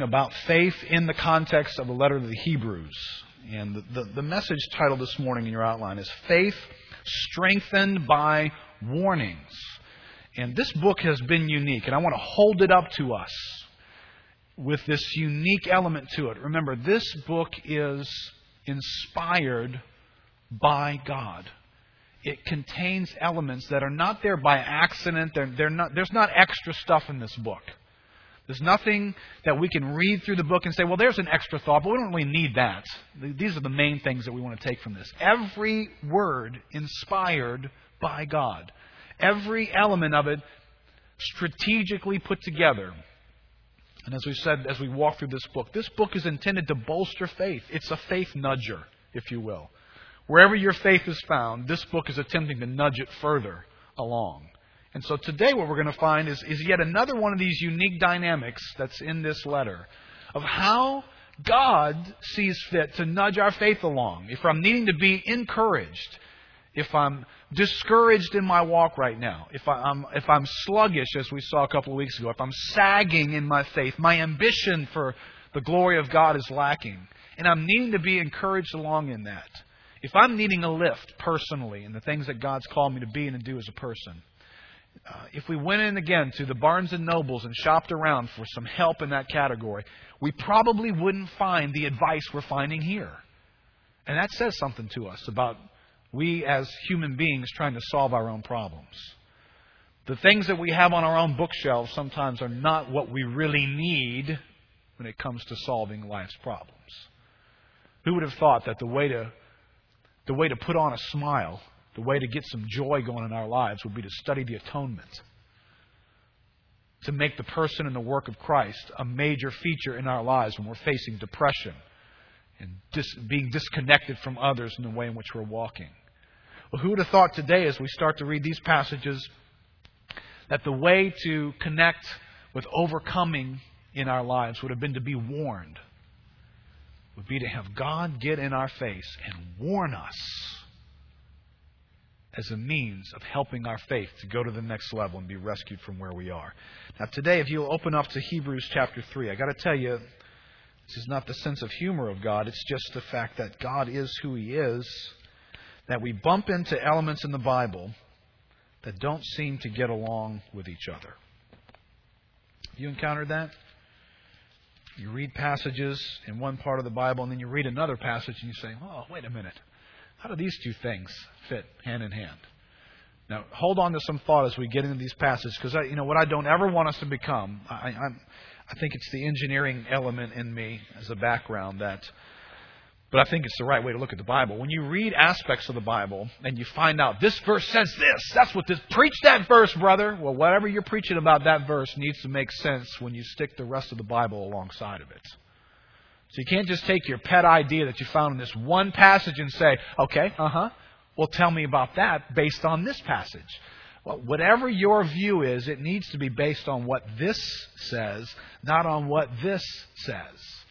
about faith in the context of the letter to the Hebrews. And the, the, the, message title this morning in your outline is Faith Strengthened by Warnings. And this book has been unique, and I want to hold it up to us with this unique element to it. Remember, this book is inspired by God. It contains elements that are not there by accident. They're, they're not, there's not extra stuff in this book. There's nothing that we can read through the book and say, well, there's an extra thought, but we don't really need that. These are the main things that we want to take from this. Every word inspired by God, every element of it strategically put together. And as we said, as we walk through this book, this book is intended to bolster faith. It's a faith nudger, if you will. Wherever your faith is found, this book is attempting to nudge it further along. And so today, what we're going to find is, is yet another one of these unique dynamics that's in this letter of how God sees fit to nudge our faith along. If I'm needing to be encouraged, if I'm discouraged in my walk right now, if, I, am if I'm sluggish, as we saw a couple of weeks ago, if I'm sagging in my faith, my ambition for the glory of God is lacking, and I'm needing to be encouraged along in that. If I'm needing a lift personally in the things that God's called me to be and to do as a person, uh, if we went in again to the Barnes and Nobles and shopped around for some help in that category, we probably wouldn't find the advice we're finding here. And that says something to us about we as human beings trying to solve our own problems. The things that we have on our own bookshelves sometimes are not what we really need when it comes to solving life's problems. Who would have thought that the way to the way to put on a smile the way to get some joy going in our lives would be to study the atonement. To make the person and the work of Christ a major feature in our lives when we're facing depression and dis- being disconnected from others in the way in which we're walking. Well, who would have thought today, as we start to read these passages, that the way to connect with overcoming in our lives would have been to be warned, would be to have God get in our face and warn us as a means of helping our faith to go to the next level and be rescued from where we are. Now, today, if you'll open up to Hebrews chapter 3, I got to tell you, this is not the sense of humor of God, it's just the fact that God is who He is, that we bump into elements in the Bible that don't seem to get along with each other. You encountered that? You read passages in one part of the Bible, and then you read another passage, and you say, oh, wait a minute. How do these two things fit hand in hand? Now, hold on to some thought as we get into these passages, because you know what I don't ever want us to become. I, I'm, I think it's the engineering element in me as a background that, but I think it's the right way to look at the Bible. When you read aspects of the Bible and you find out this verse says this, that's what this. Preach that verse, brother. Well, whatever you're preaching about that verse needs to make sense when you stick the rest of the Bible alongside of it. So you can't just take your pet idea that you found in this one passage and say, okay, uh huh, well, tell me about that based on this passage. Well, whatever your view is, it needs to be based on what this says, not on what this says.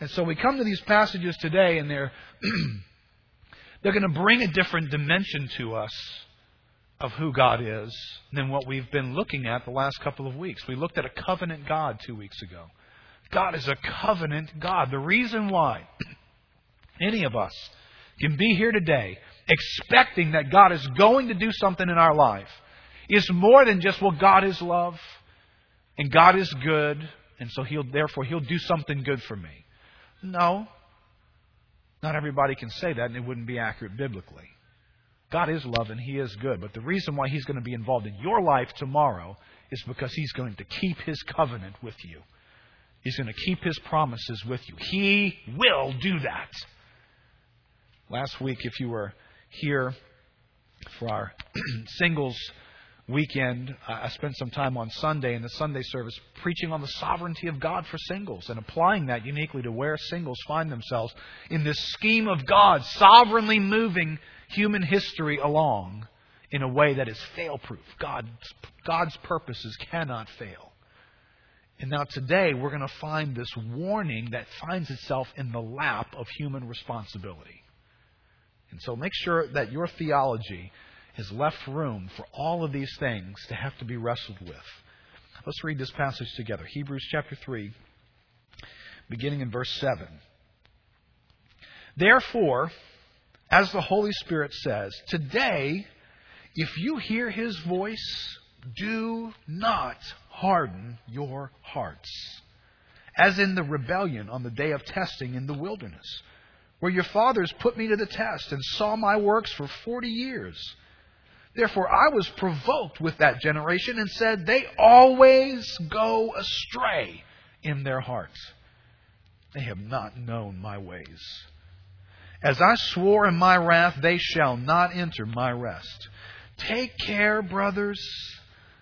And so we come to these passages today, and they're they're going to bring a different dimension to us of who God is than what we've been looking at the last couple of weeks. We looked at a covenant God two weeks ago. God is a covenant God. The reason why any of us can be here today expecting that God is going to do something in our life is more than just, well, God is love and God is good, and so he'll therefore he'll do something good for me. No. Not everybody can say that and it wouldn't be accurate biblically. God is love and he is good, but the reason why he's going to be involved in your life tomorrow is because he's going to keep his covenant with you. He's going to keep his promises with you. He will do that. Last week, if you were here for our singles weekend, I spent some time on Sunday in the Sunday service preaching on the sovereignty of God for singles and applying that uniquely to where singles find themselves in this scheme of God, sovereignly moving human history along in a way that is fail proof. God's, God's purposes cannot fail. And now today we're going to find this warning that finds itself in the lap of human responsibility. And so make sure that your theology has left room for all of these things to have to be wrestled with. Let's read this passage together. Hebrews chapter 3. beginning in verse 7. Therefore, as the Holy Spirit says, today, if you hear his voice, do not harden your hearts, as in the rebellion on the day of testing in the wilderness, where your fathers put me to the test and saw my works for forty years. Therefore, I was provoked with that generation and said, They always go astray in their hearts. They have not known my ways. As I swore in my wrath, they shall not enter my rest. Take care, brothers,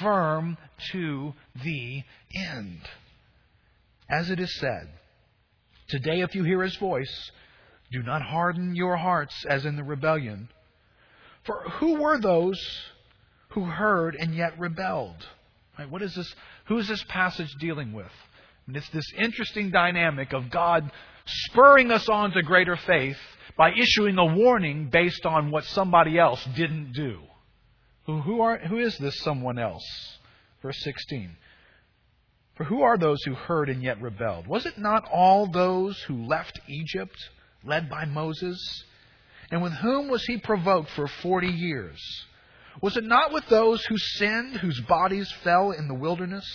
firm to the end. As it is said, Today, if you hear his voice, do not harden your hearts as in the rebellion. For who were those who heard and yet rebelled? Right, what is this? Who is this passage dealing with? And it's this interesting dynamic of God spurring us on to greater faith by issuing a warning based on what somebody else didn't do. Who, who, are, who is this someone else? Verse 16. For who are those who heard and yet rebelled? Was it not all those who left Egypt, led by Moses? And with whom was he provoked for forty years? Was it not with those who sinned, whose bodies fell in the wilderness?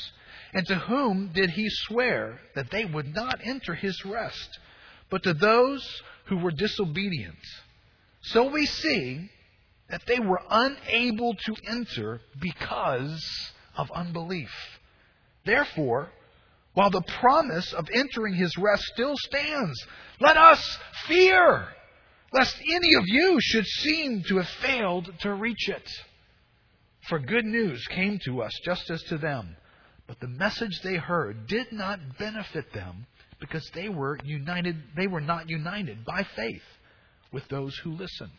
And to whom did he swear that they would not enter his rest, but to those who were disobedient? So we see that they were unable to enter because of unbelief. Therefore, while the promise of entering his rest still stands, let us fear, lest any of you should seem to have failed to reach it. For good news came to us just as to them, but the message they heard did not benefit them because they were united they were not united by faith with those who listened.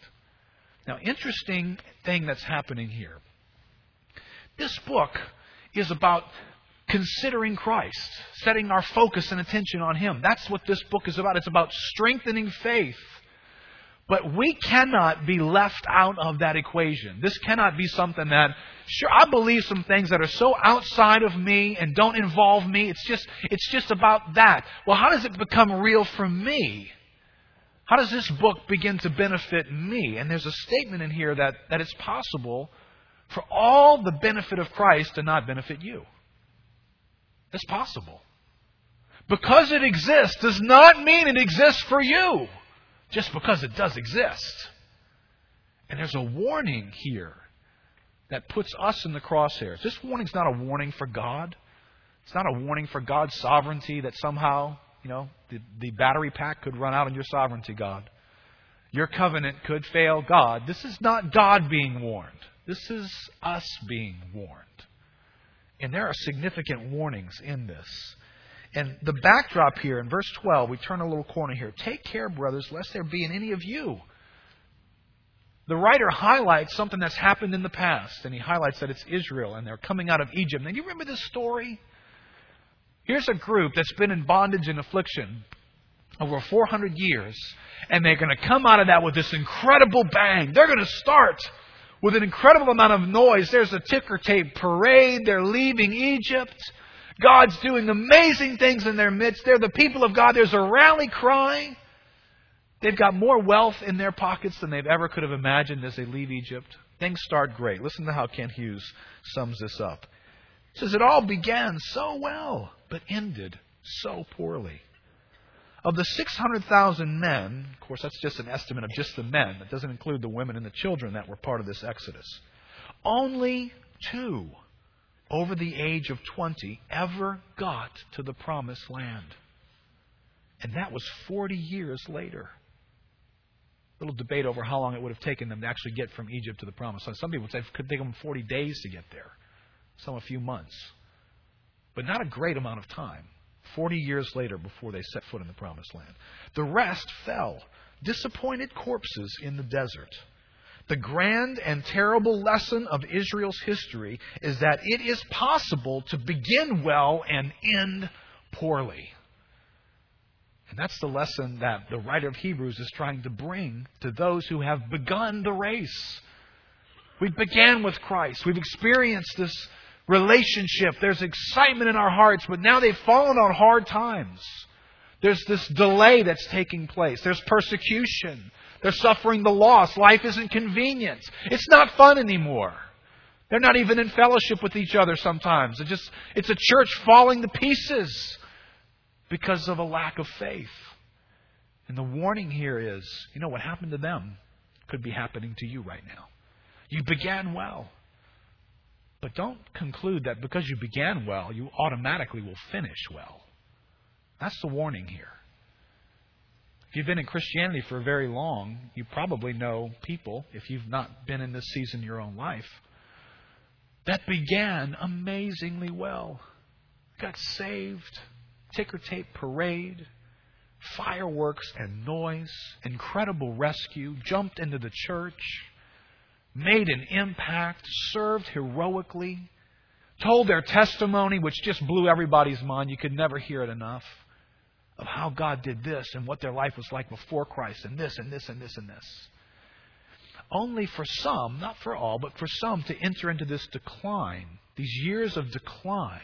Now, interesting thing that's happening here. This book is about considering Christ, setting our focus and attention on Him. That's what this book is about. It's about strengthening faith. But we cannot be left out of that equation. This cannot be something that, sure, I believe some things that are so outside of me and don't involve me. It's just, it's just about that. Well, how does it become real for me? How does this book begin to benefit me? And there's a statement in here that, that it's possible for all the benefit of Christ to not benefit you. It's possible. Because it exists does not mean it exists for you, just because it does exist. And there's a warning here that puts us in the crosshairs. This warning's not a warning for God. It's not a warning for God's sovereignty that somehow, you know, the, the battery pack could run out on your sovereignty, God. Your covenant could fail God. This is not God being warned. This is us being warned. And there are significant warnings in this. And the backdrop here in verse 12, we turn a little corner here. Take care, brothers, lest there be in any of you. The writer highlights something that's happened in the past, and he highlights that it's Israel, and they're coming out of Egypt. Now, you remember this story? Here's a group that's been in bondage and affliction over 400 years, and they're going to come out of that with this incredible bang. They're going to start with an incredible amount of noise. There's a ticker tape parade. They're leaving Egypt. God's doing amazing things in their midst. They're the people of God. There's a rally cry. They've got more wealth in their pockets than they've ever could have imagined as they leave Egypt. Things start great. Listen to how Kent Hughes sums this up. He says, It all began so well, but ended so poorly. Of the 600,000 men, of course, that's just an estimate of just the men. That doesn't include the women and the children that were part of this exodus. Only two over the age of 20 ever got to the promised land. And that was 40 years later. A little debate over how long it would have taken them to actually get from Egypt to the promised land. Some people would say it could take them 40 days to get there, some a few months. But not a great amount of time. 40 years later before they set foot in the promised land. The rest fell, disappointed corpses in the desert. The grand and terrible lesson of Israel's history is that it is possible to begin well and end poorly. And that's the lesson that the writer of Hebrews is trying to bring to those who have begun the race. We began with Christ. We've experienced this relationship. There's excitement in our hearts, but now they've fallen on hard times. There's this delay that's taking place. There's persecution. They're suffering the loss. Life isn't convenient. It's not fun anymore. They're not even in fellowship with each other sometimes. It's just it's a church falling to pieces because of a lack of faith. And the warning here is, you know what happened to them could be happening to you right now. You began well. But don't conclude that because you began well, you automatically will finish well. That's the warning here. If you've been in Christianity for very long, you probably know people, if you've not been in this season in your own life, that began amazingly well. Got saved, ticker tape parade, fireworks and noise, incredible rescue, jumped into the church made an impact, served heroically, told their testimony, which just blew everybody's mind. You could never hear it enough of how God did this and what their life was like before Christ, and this and this and this and this. Only for some, not for all, but for some to enter into this decline, these years of decline,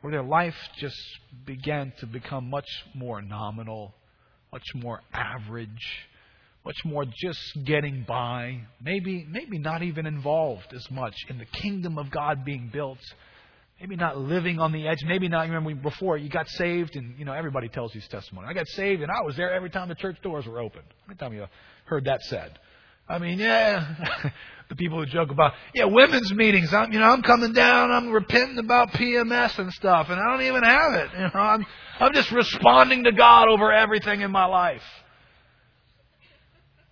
where their life just began to become much more nominal, much more average, much more just getting by, maybe maybe not even involved as much in the kingdom of God being built. Maybe not living on the edge. Maybe not. Remember before you got saved, and you know everybody tells you these testimony. I got saved, and I was there every time the church doors were open. How many times you heard that said? I mean, yeah, the people who joke about, yeah, women's meetings. I'm, you know, I'm coming down. I'm repenting about PMS and stuff, and I don't even have it. You know, I'm, I'm just responding to God over everything in my life.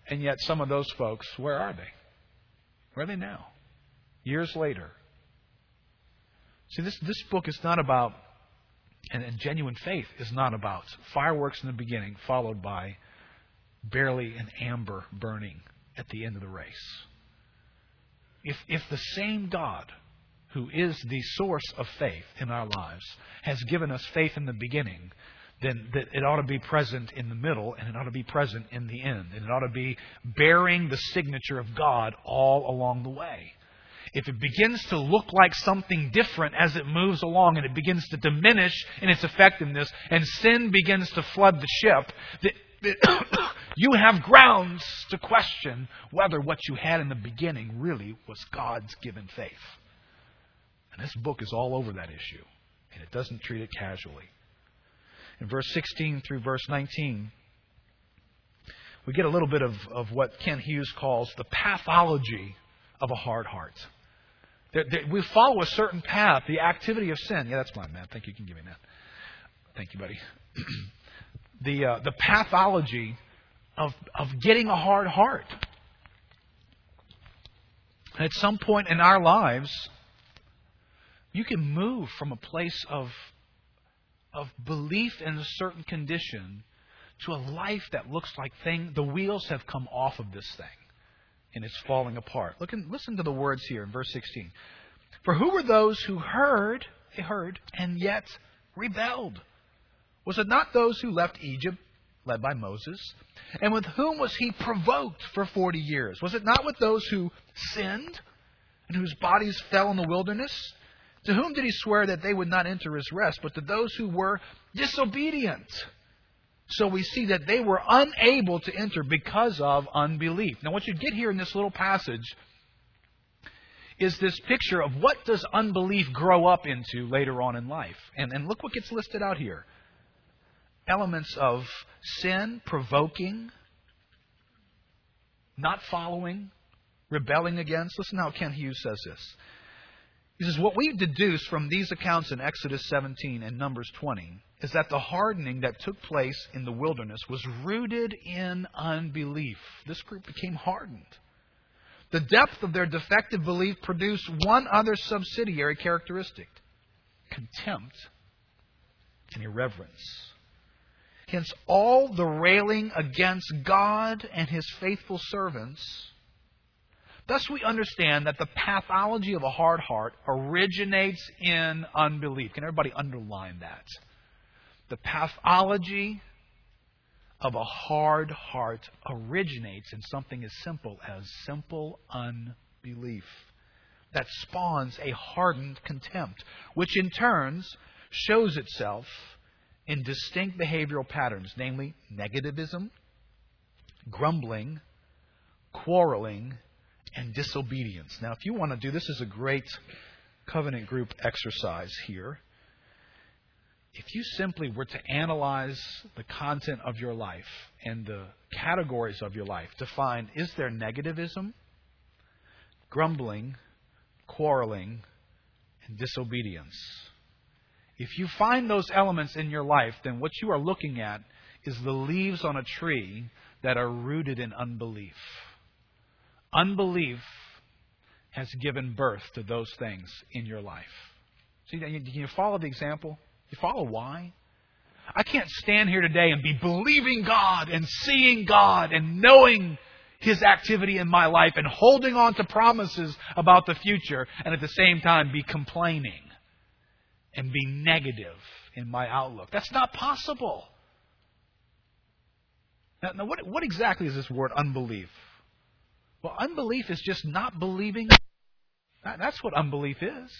And yet, some of those folks, where are they? Where are they now? Years later. See, this, this book is not about, and, and genuine faith is not about fireworks in the beginning, followed by barely an amber burning at the end of the race. If, if the same God who is the source of faith in our lives has given us faith in the beginning, then it ought to be present in the middle and it ought to be present in the end. And it ought to be bearing the signature of God all along the way. If it begins to look like something different as it moves along and it begins to diminish in its effectiveness and sin begins to flood the ship, that, that you have grounds to question whether what you had in the beginning really was God's given faith. And this book is all over that issue, and it doesn't treat it casually in verse 16 through verse 19, we get a little bit of, of what Kent Hughes calls the pathology of a hard heart. We follow a certain path, the activity of sin. Yeah, that's mine, man. Thank you. You can give me that. Thank you, buddy. the, uh, the pathology of, of getting a hard heart. at some point in our lives, you can move from a place of of belief in a certain condition to a life that looks like thing the wheels have come off of this thing and it's falling apart. Look and listen to the words here in verse 16. For who were those who heard, they heard, and yet rebelled? Was it not those who left Egypt, led by Moses? And with whom was he provoked for 40 years? Was it not with those who sinned and whose bodies fell in the wilderness? To whom did he swear that they would not enter his rest, but to those who were disobedient? So we see that they were unable to enter because of unbelief. Now, what you get here in this little passage is this picture of what does unbelief grow up into later on in life. And, and look what gets listed out here elements of sin, provoking, not following, rebelling against. Listen how Kent Hughes says this. He says, What we deduce from these accounts in Exodus 17 and Numbers 20 is that the hardening that took place in the wilderness was rooted in unbelief. This group became hardened. The depth of their defective belief produced one other subsidiary characteristic contempt and irreverence. Hence, all the railing against God and his faithful servants. Thus, we understand that the pathology of a hard heart originates in unbelief. Can everybody underline that? The pathology of a hard heart originates in something as simple as simple unbelief that spawns a hardened contempt, which in turns shows itself in distinct behavioral patterns, namely negativism, grumbling, quarreling, and disobedience. Now, if you want to do this, is a great covenant group exercise here. If you simply were to analyze the content of your life and the categories of your life to find is there negativism, grumbling, quarreling, and disobedience? If you find those elements in your life, then what you are looking at is the leaves on a tree that are rooted in unbelief. Unbelief has given birth to those things in your life. See, can you follow the example? You follow why? I can't stand here today and be believing God and seeing God and knowing His activity in my life and holding on to promises about the future and at the same time be complaining and be negative in my outlook. That's not possible. Now, now what, what exactly is this word unbelief? Well, unbelief is just not believing. That's what unbelief is.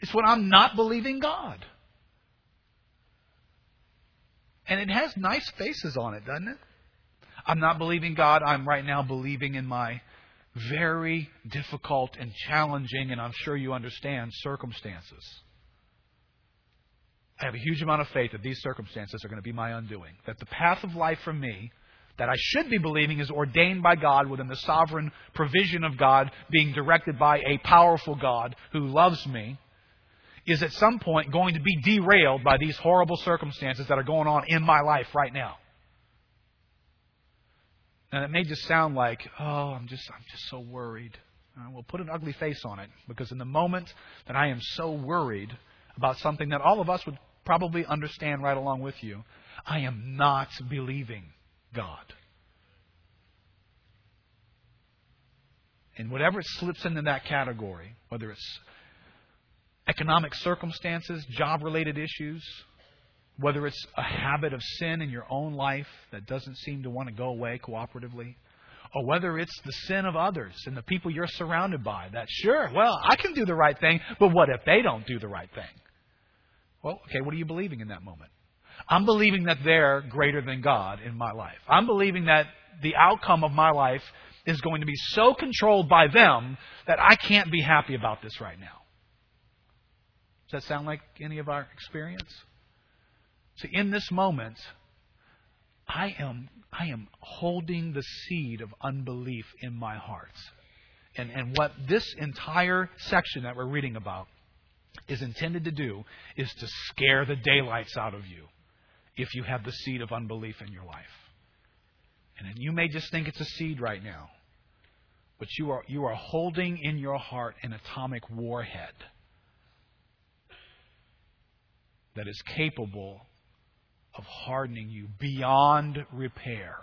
It's when I'm not believing God. And it has nice faces on it, doesn't it? I'm not believing God. I'm right now believing in my very difficult and challenging, and I'm sure you understand, circumstances. I have a huge amount of faith that these circumstances are going to be my undoing. That the path of life for me that I should be believing is ordained by God within the sovereign provision of God, being directed by a powerful God who loves me, is at some point going to be derailed by these horrible circumstances that are going on in my life right now. And it may just sound like, oh, I'm just, I'm just so worried. Uh, we'll put an ugly face on it because in the moment that I am so worried about something that all of us would probably understand right along with you, I am not believing God. And whatever slips into that category, whether it's economic circumstances, job related issues, whether it's a habit of sin in your own life that doesn't seem to want to go away cooperatively, or whether it's the sin of others and the people you're surrounded by that, sure, well, I can do the right thing, but what if they don't do the right thing? Well, okay, what are you believing in that moment? I'm believing that they're greater than God in my life. I'm believing that the outcome of my life is going to be so controlled by them that I can't be happy about this right now. Does that sound like any of our experience? See, in this moment, I am, I am holding the seed of unbelief in my heart. And, and what this entire section that we're reading about is intended to do is to scare the daylights out of you if you have the seed of unbelief in your life. And you may just think it's a seed right now, but you are, you are holding in your heart an atomic warhead that is capable of hardening you beyond repair.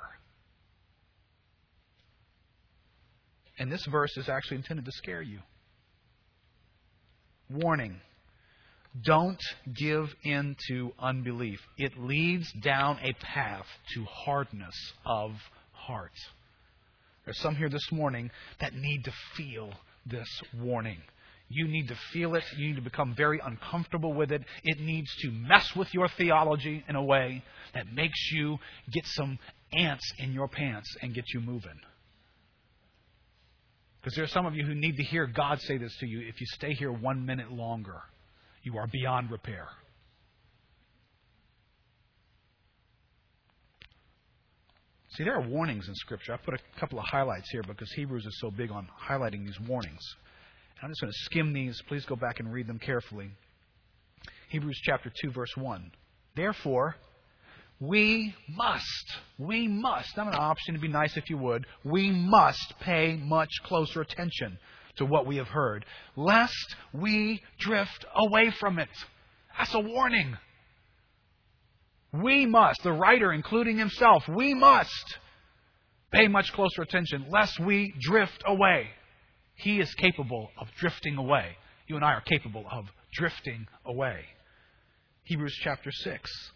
And this verse is actually intended to scare you. Warning. Don't give in to unbelief. It leads down a path to hardness of heart. There's some here this morning that need to feel this warning. You need to feel it. You need to become very uncomfortable with it. It needs to mess with your theology in a way that makes you get some ants in your pants and get you moving. Because there are some of you who need to hear God say this to you if you stay here one minute longer you are beyond repair. See, there are warnings in Scripture. I put a couple of highlights here because Hebrews is so big on highlighting these warnings. I'm just going to skim these. Please go back and read them carefully. Hebrews chapter 2, verse 1. Therefore, we must, we must, not an option, to be nice if you would, we must pay much closer attention to what we have heard, lest we drift away from it. That's a warning. We must, the writer including himself, we must pay much closer attention lest we drift away. He is capable of drifting away. You and I are capable of drifting away. Hebrews chapter 6.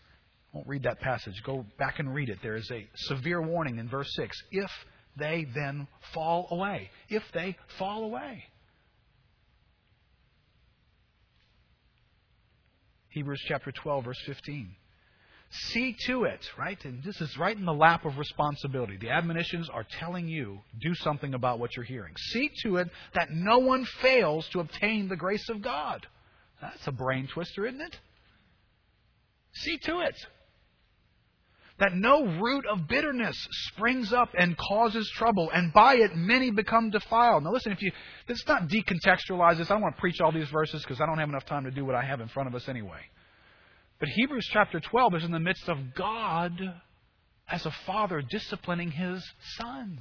I won't read that passage. Go back and read it. There is a severe warning in verse 6. If they then fall away. If they fall away. Hebrews chapter 12, verse 15. See to it, right? And this is right in the lap of responsibility. The admonitions are telling you, do something about what you're hearing. See to it that no one fails to obtain the grace of God. That's a brain twister, isn't it? See to it that no root of bitterness springs up and causes trouble, and by it many become defiled. Now, listen, if you let's not decontextualize this. I don't want to preach all these verses because I don't have enough time to do what I have in front of us anyway. But Hebrews chapter 12 is in the midst of God as a father disciplining his sons.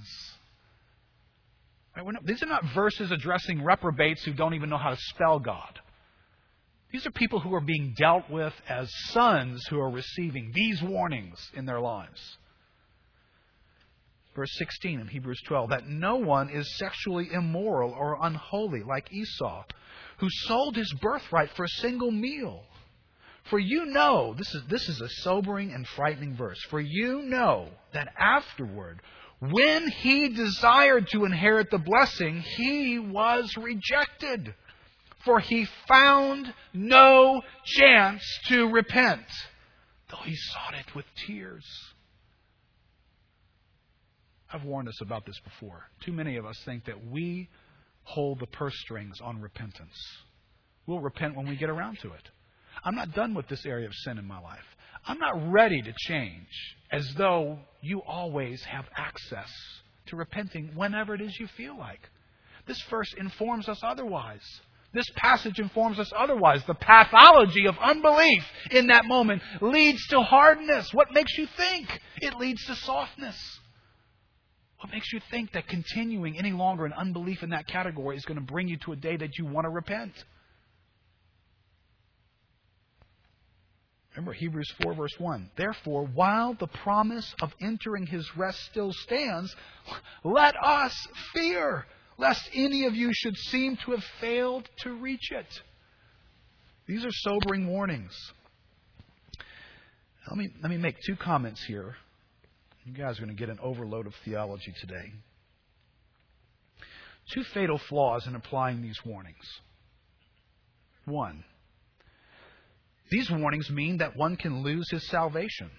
Right? Not, these are not verses addressing reprobates who don't even know how to spell God. These are people who are being dealt with as sons who are receiving these warnings in their lives. Verse 16 in Hebrews 12 that no one is sexually immoral or unholy like Esau, who sold his birthright for a single meal. For you know, this is, this is a sobering and frightening verse. For you know that afterward, when he desired to inherit the blessing, he was rejected for he found no chance to repent, though he sought it with tears. I've warned us about this before. Too many of us think that we hold the purse strings on repentance. We'll repent when we get around to it. I'm not done with this area of sin in my life. I'm not ready to change as though you always have access to repenting whenever it is you feel like. This verse informs us otherwise. This passage informs us otherwise. The pathology of unbelief in that moment leads to hardness. What makes you think? It leads to softness. What makes you think that continuing any longer in unbelief in that category is going to bring you to a day that you want to repent? Remember Hebrews 4, verse 1. Therefore, while the promise of entering his rest still stands, let us fear lest any of you should seem to have failed to reach it. These are sobering warnings. Let me, let me make two comments here. You guys are going to get an overload of theology today. Two fatal flaws in applying these warnings. One, these warnings mean that one can lose his salvation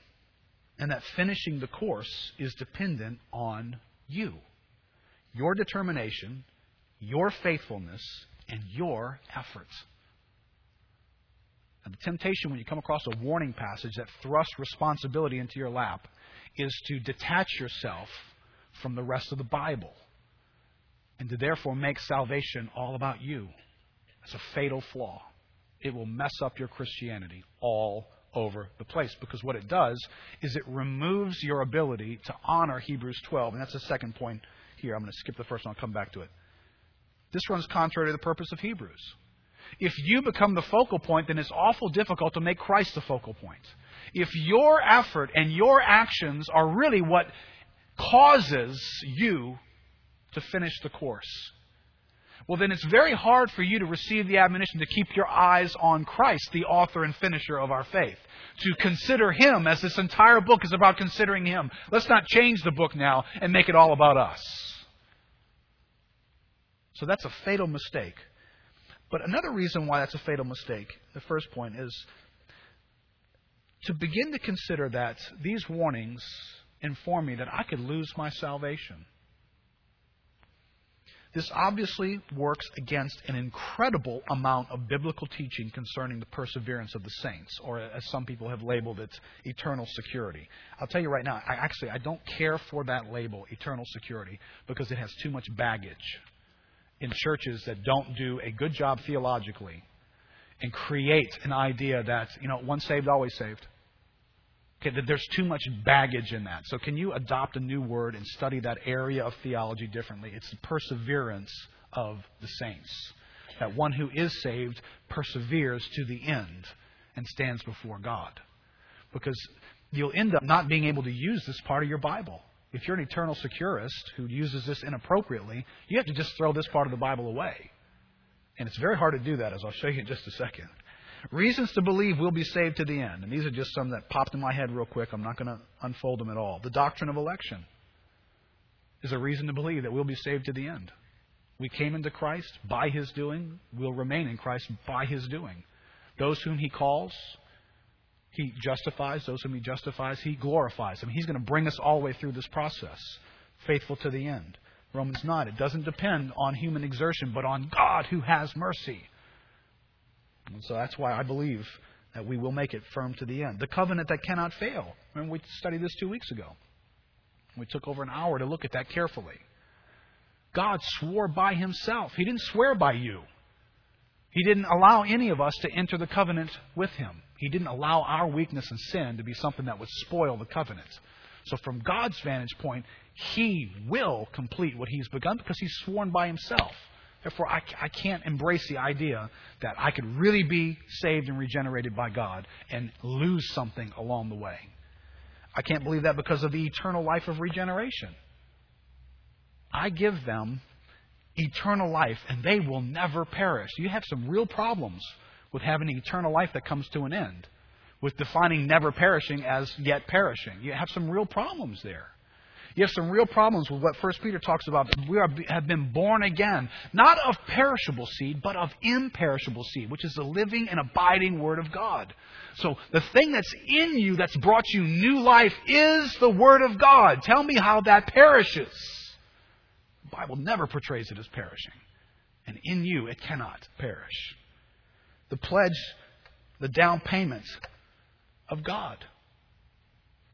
and that finishing the course is dependent on you your determination, your faithfulness, and your efforts. And the temptation when you come across a warning passage that thrusts responsibility into your lap is to detach yourself from the rest of the Bible and to therefore make salvation all about you. That's a fatal flaw. It will mess up your Christianity all over the place because what it does is it removes your ability to honor Hebrews 12. And that's the second point here. I'm going to skip the first one, I'll come back to it. This runs contrary to the purpose of Hebrews. If you become the focal point, then it's awful difficult to make Christ the focal point. If your effort and your actions are really what causes you to finish the course, well, then it's very hard for you to receive the admonition to keep your eyes on Christ, the author and finisher of our faith. To consider Him, as this entire book is about considering Him. Let's not change the book now and make it all about us. So that's a fatal mistake. But another reason why that's a fatal mistake, the first point, is to begin to consider that these warnings inform me that I could lose my salvation. This obviously works against an incredible amount of biblical teaching concerning the perseverance of the saints, or as some people have labeled it, eternal security. I'll tell you right now, I actually I don't care for that label, eternal security, because it has too much baggage in churches that don't do a good job theologically and create an idea that, you know, once saved, always saved. Okay, that there's too much baggage in that. So, can you adopt a new word and study that area of theology differently? It's the perseverance of the saints. That one who is saved perseveres to the end and stands before God. Because you'll end up not being able to use this part of your Bible. If you're an eternal securist who uses this inappropriately, you have to just throw this part of the Bible away. And it's very hard to do that, as I'll show you in just a second. Reasons to believe we'll be saved to the end. And these are just some that popped in my head real quick. I'm not going to unfold them at all. The doctrine of election is a reason to believe that we'll be saved to the end. We came into Christ by His doing. We'll remain in Christ by His doing. Those whom He calls, He justifies. Those whom He justifies, He glorifies. I mean, He's going to bring us all the way through this process, faithful to the end. Romans 9. It doesn't depend on human exertion, but on God who has mercy. And so that's why I believe that we will make it firm to the end. The covenant that cannot fail. Remember, we studied this two weeks ago. We took over an hour to look at that carefully. God swore by himself. He didn't swear by you. He didn't allow any of us to enter the covenant with him. He didn't allow our weakness and sin to be something that would spoil the covenant. So, from God's vantage point, He will complete what He's begun because He's sworn by Himself. Therefore, I, I can't embrace the idea that I could really be saved and regenerated by God and lose something along the way. I can't believe that because of the eternal life of regeneration. I give them eternal life and they will never perish. You have some real problems with having eternal life that comes to an end, with defining never perishing as yet perishing. You have some real problems there. You have some real problems with what First Peter talks about. We are, have been born again, not of perishable seed, but of imperishable seed, which is the living and abiding Word of God. So the thing that's in you that's brought you new life is the Word of God. Tell me how that perishes. The Bible never portrays it as perishing. And in you, it cannot perish. The pledge, the down payment of God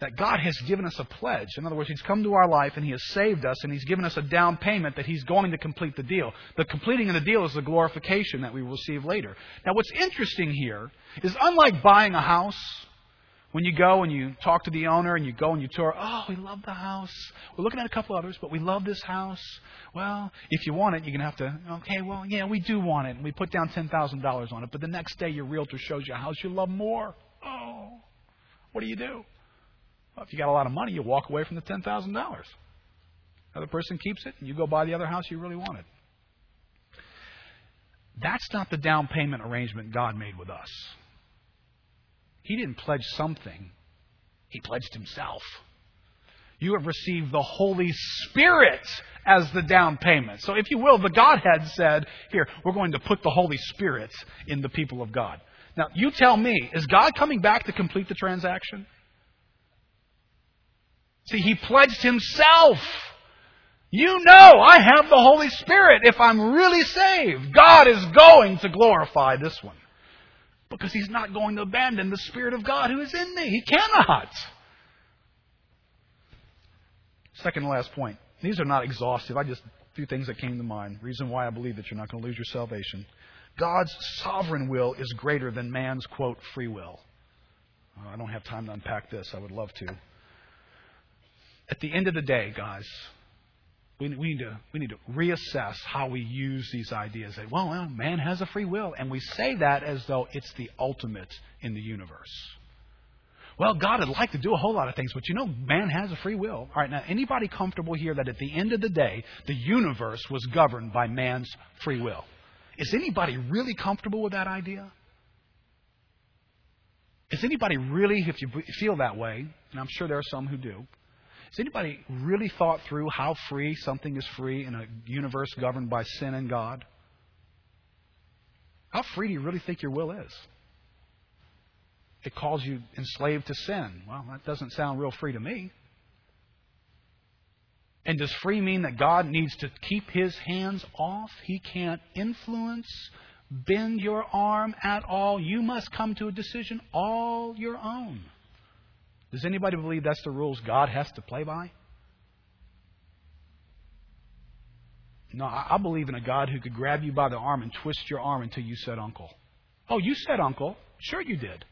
that God has given us a pledge. In other words, He's come to our life and He has saved us and He's given us a down payment that He's going to complete the deal. The completing of the deal is the glorification that we will receive later. Now, what's interesting here is unlike buying a house, when you go and you talk to the owner and you go and you tour, oh, we love the house. We're looking at a couple others, but we love this house. Well, if you want it, you're going to have to, okay, well, yeah, we do want it. And we put down $10,000 on it. But the next day, your realtor shows you a house you love more. Oh, what do you do? Well, if you got a lot of money, you walk away from the ten thousand dollars. Another person keeps it, and you go buy the other house you really wanted. That's not the down payment arrangement God made with us. He didn't pledge something, He pledged Himself. You have received the Holy Spirit as the down payment. So, if you will, the Godhead said, Here, we're going to put the Holy Spirit in the people of God. Now, you tell me, is God coming back to complete the transaction? See, he pledged himself. You know I have the Holy Spirit if I'm really saved. God is going to glorify this one. Because he's not going to abandon the Spirit of God who is in me. He cannot. Second and last point. These are not exhaustive. I just a few things that came to mind. Reason why I believe that you're not going to lose your salvation. God's sovereign will is greater than man's quote free will. Uh, I don't have time to unpack this. I would love to at the end of the day, guys, we, we, need to, we need to reassess how we use these ideas. That, well, well, man has a free will. And we say that as though it's the ultimate in the universe. Well, God would like to do a whole lot of things, but you know, man has a free will. All right, now, anybody comfortable here that at the end of the day, the universe was governed by man's free will? Is anybody really comfortable with that idea? Is anybody really, if you feel that way, and I'm sure there are some who do, has anybody really thought through how free something is free in a universe governed by sin and God? How free do you really think your will is? It calls you enslaved to sin. Well, that doesn't sound real free to me. And does free mean that God needs to keep his hands off? He can't influence, bend your arm at all. You must come to a decision all your own. Does anybody believe that's the rules God has to play by? No, I believe in a God who could grab you by the arm and twist your arm until you said uncle. Oh, you said uncle. Sure, you did.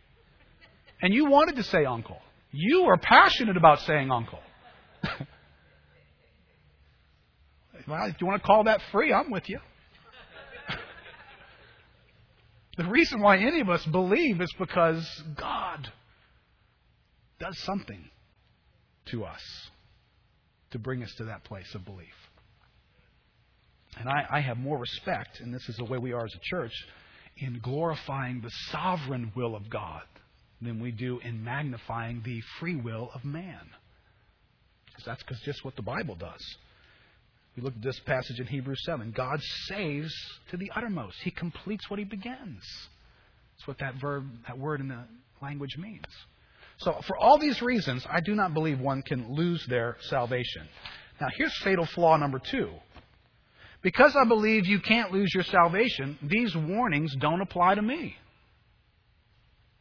And you wanted to say uncle. You were passionate about saying uncle. well, if you want to call that free, I'm with you. the reason why any of us believe is because God does something to us to bring us to that place of belief. And I, I have more respect, and this is the way we are as a church, in glorifying the sovereign will of God than we do in magnifying the free will of man. Because that's cause just what the Bible does. We look at this passage in Hebrews 7. God saves to the uttermost. He completes what he begins. That's what that verb, that word in the language means. So, for all these reasons, I do not believe one can lose their salvation. Now, here's fatal flaw number two. Because I believe you can't lose your salvation, these warnings don't apply to me.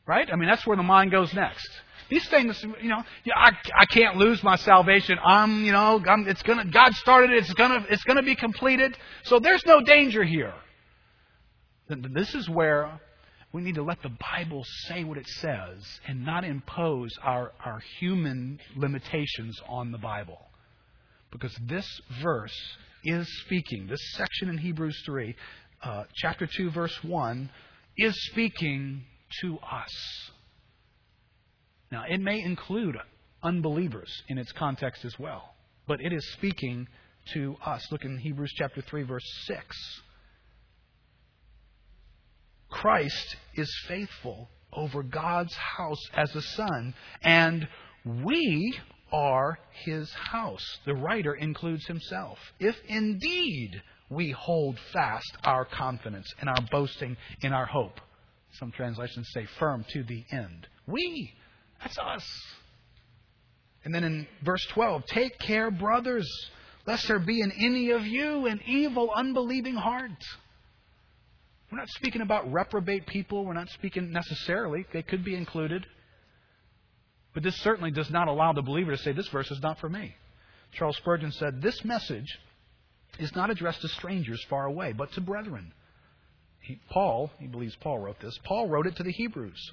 Right? I mean, that's where the mind goes next. These things, you know, I, I can't lose my salvation. I'm, you know, I'm, it's gonna, God started it. It's gonna, it's gonna be completed. So there's no danger here. This is where we need to let the Bible say what it says and not impose our, our human limitations on the Bible. Because this verse is speaking, this section in Hebrews 3, uh, chapter 2, verse 1, is speaking to us. Now, it may include unbelievers in its context as well, but it is speaking to us. Look in Hebrews chapter 3, verse 6. Christ is faithful over God's house as a son, and we are his house. The writer includes himself. If indeed we hold fast our confidence and our boasting in our hope. Some translations say firm to the end. We, that's us. And then in verse 12, take care, brothers, lest there be in any of you an evil, unbelieving heart we're not speaking about reprobate people. We're not speaking necessarily. They could be included. But this certainly does not allow the believer to say, This verse is not for me. Charles Spurgeon said, This message is not addressed to strangers far away, but to brethren. He, Paul, he believes Paul wrote this, Paul wrote it to the Hebrews,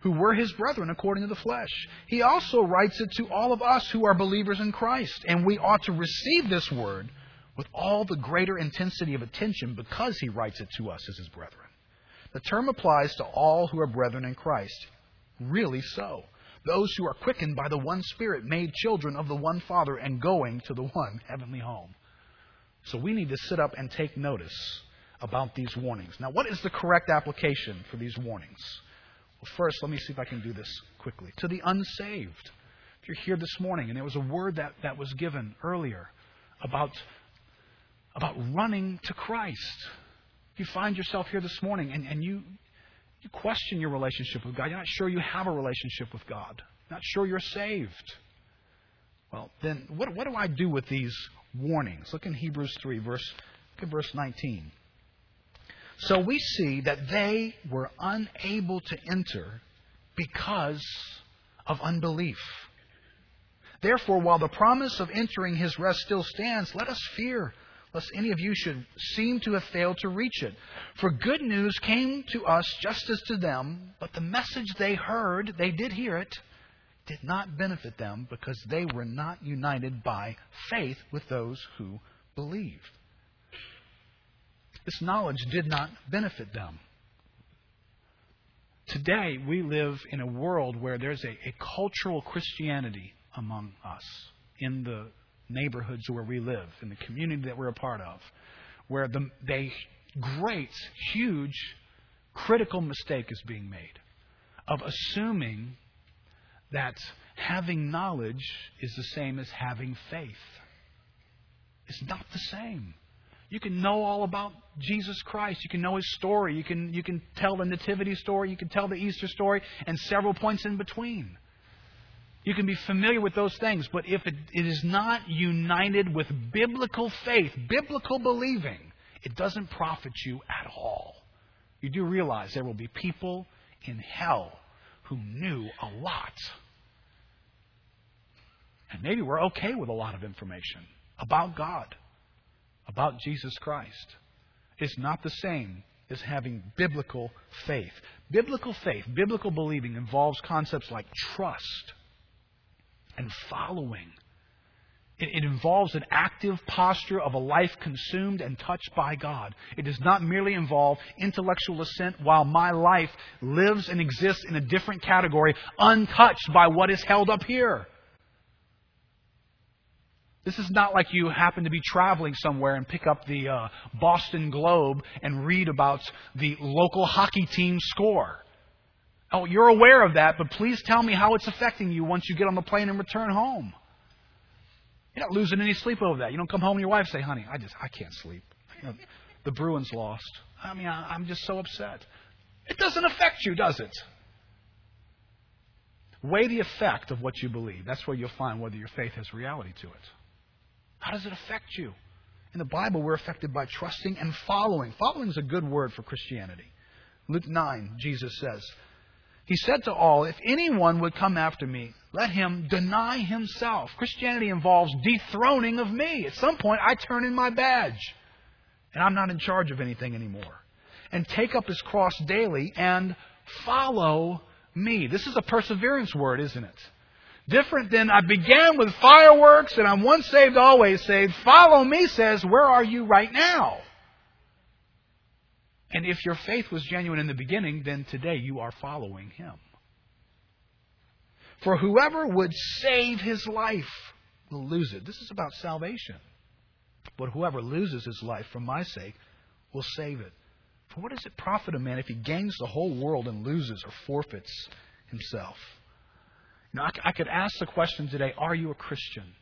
who were his brethren according to the flesh. He also writes it to all of us who are believers in Christ, and we ought to receive this word with all the greater intensity of attention because he writes it to us as his brethren. The term applies to all who are brethren in Christ. Really so. Those who are quickened by the one Spirit, made children of the one Father, and going to the one heavenly home. So we need to sit up and take notice about these warnings. Now, what is the correct application for these warnings? Well, first, let me see if I can do this quickly. To the unsaved. If you're here this morning and there was a word that, that was given earlier about about running to Christ. You find yourself here this morning and, and you, you question your relationship with God, you're not sure you have a relationship with God, not sure you're saved. Well, then what, what do I do with these warnings? Look in Hebrews 3, verse, look at verse 19. So we see that they were unable to enter because of unbelief. Therefore, while the promise of entering his rest still stands, let us fear lest any of you should seem to have failed to reach it. For good news came to us just as to them, but the message they heard, they did hear it, did not benefit them because they were not united by faith with those who believed. This knowledge did not benefit them. Today, we live in a world where there's a, a cultural Christianity among us in the neighborhoods where we live, in the community that we're a part of, where the, the great, huge, critical mistake is being made of assuming that having knowledge is the same as having faith. It's not the same. You can know all about Jesus Christ. You can know his story. You can, you can tell the Nativity story. You can tell the Easter story and several points in between. You can be familiar with those things, but if it, it is not united with biblical faith, biblical believing, it doesn't profit you at all. You do realize there will be people in hell who knew a lot. And maybe we're okay with a lot of information about God, about Jesus Christ. It's not the same as having biblical faith. Biblical faith, biblical believing involves concepts like trust and following It, it involves an active posture of a life consumed and touched by God. It does not merely involve intellectual assent while my life lives and exists in a different category, untouched by what is held up here. This is not like you happen to be traveling somewhere and pick up the uh, Boston Globe and read about the local hockey team score. Oh, you're aware of that, but please tell me how it's affecting you once you get on the plane and return home. You're not losing any sleep over that. You don't come home and your wife say, "Honey, I just I can't sleep. You know, the Bruins lost. I mean, I, I'm just so upset." It doesn't affect you, does it? Weigh the effect of what you believe. That's where you'll find whether your faith has reality to it. How does it affect you? In the Bible, we're affected by trusting and following. Following is a good word for Christianity. Luke 9, Jesus says, He said to all, If anyone would come after me, let him deny himself. Christianity involves dethroning of me. At some point, I turn in my badge, and I'm not in charge of anything anymore. And take up his cross daily and follow me. This is a perseverance word, isn't it? Different than I began with fireworks and I'm once saved, always saved. Follow me says, where are you right now? And if your faith was genuine in the beginning, then today you are following him. For whoever would save his life will lose it. This is about salvation. But whoever loses his life for my sake will save it. For what does it profit a man if he gains the whole world and loses or forfeits himself? Now, I could ask the question today Are you a Christian?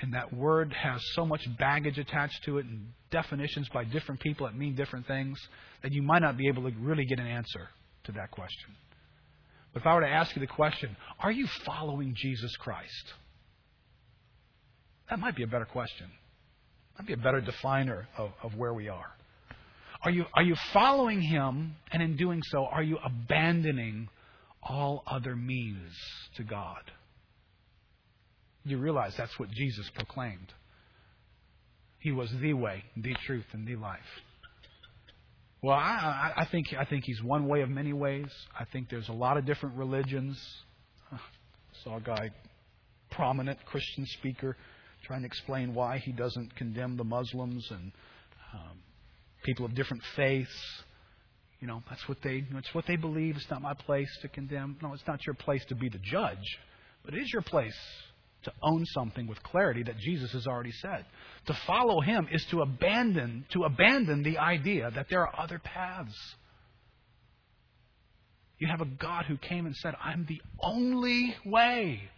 And that word has so much baggage attached to it and definitions by different people that mean different things that you might not be able to really get an answer to that question. But if I were to ask you the question, Are you following Jesus Christ? That might be a better question. that might be a better definer of, of where we are. Are you, are you following Him, and in doing so, are you abandoning all other means to God. You realize that's what Jesus proclaimed. He was the way, the truth, and the life. Well, I, I, think I think he's one way of many ways. I think there's a lot of different religions. I saw a guy, prominent Christian speaker, trying to explain why he doesn't condemn the Muslims and um, people of different faiths. You know, that's what they that's what they believe. It's not my place to condemn. No, it's not your place to be the judge, but it is your place to own something with clarity that Jesus has already said. To follow him is to abandon to abandon the idea that there are other paths. You have a God who came and said, "I'm the only way."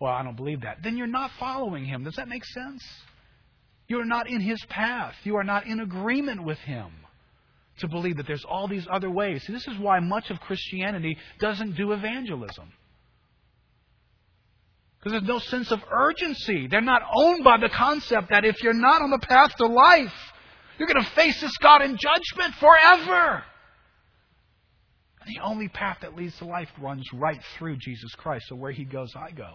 Well, I don't believe that. Then you're not following him. Does that make sense? You are not in his path. You are not in agreement with him to believe that there's all these other ways. See, this is why much of Christianity doesn't do evangelism. Because there's no sense of urgency. They're not owned by the concept that if you're not on the path to life, you're going to face this God in judgment forever. And the only path that leads to life runs right through Jesus Christ. So where he goes, I go.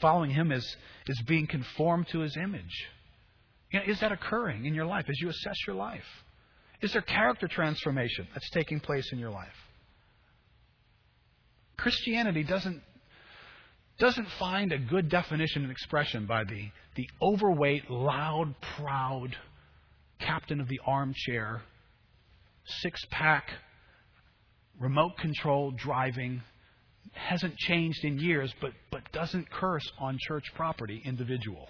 Following him is, is being conformed to his image. You know, is that occurring in your life as you assess your life? Is there character transformation that's taking place in your life? Christianity doesn't, doesn't find a good definition and expression by the, the overweight, loud, proud captain of the armchair, six pack, remote control driving, hasn't changed in years, but, but doesn't curse on church property individual.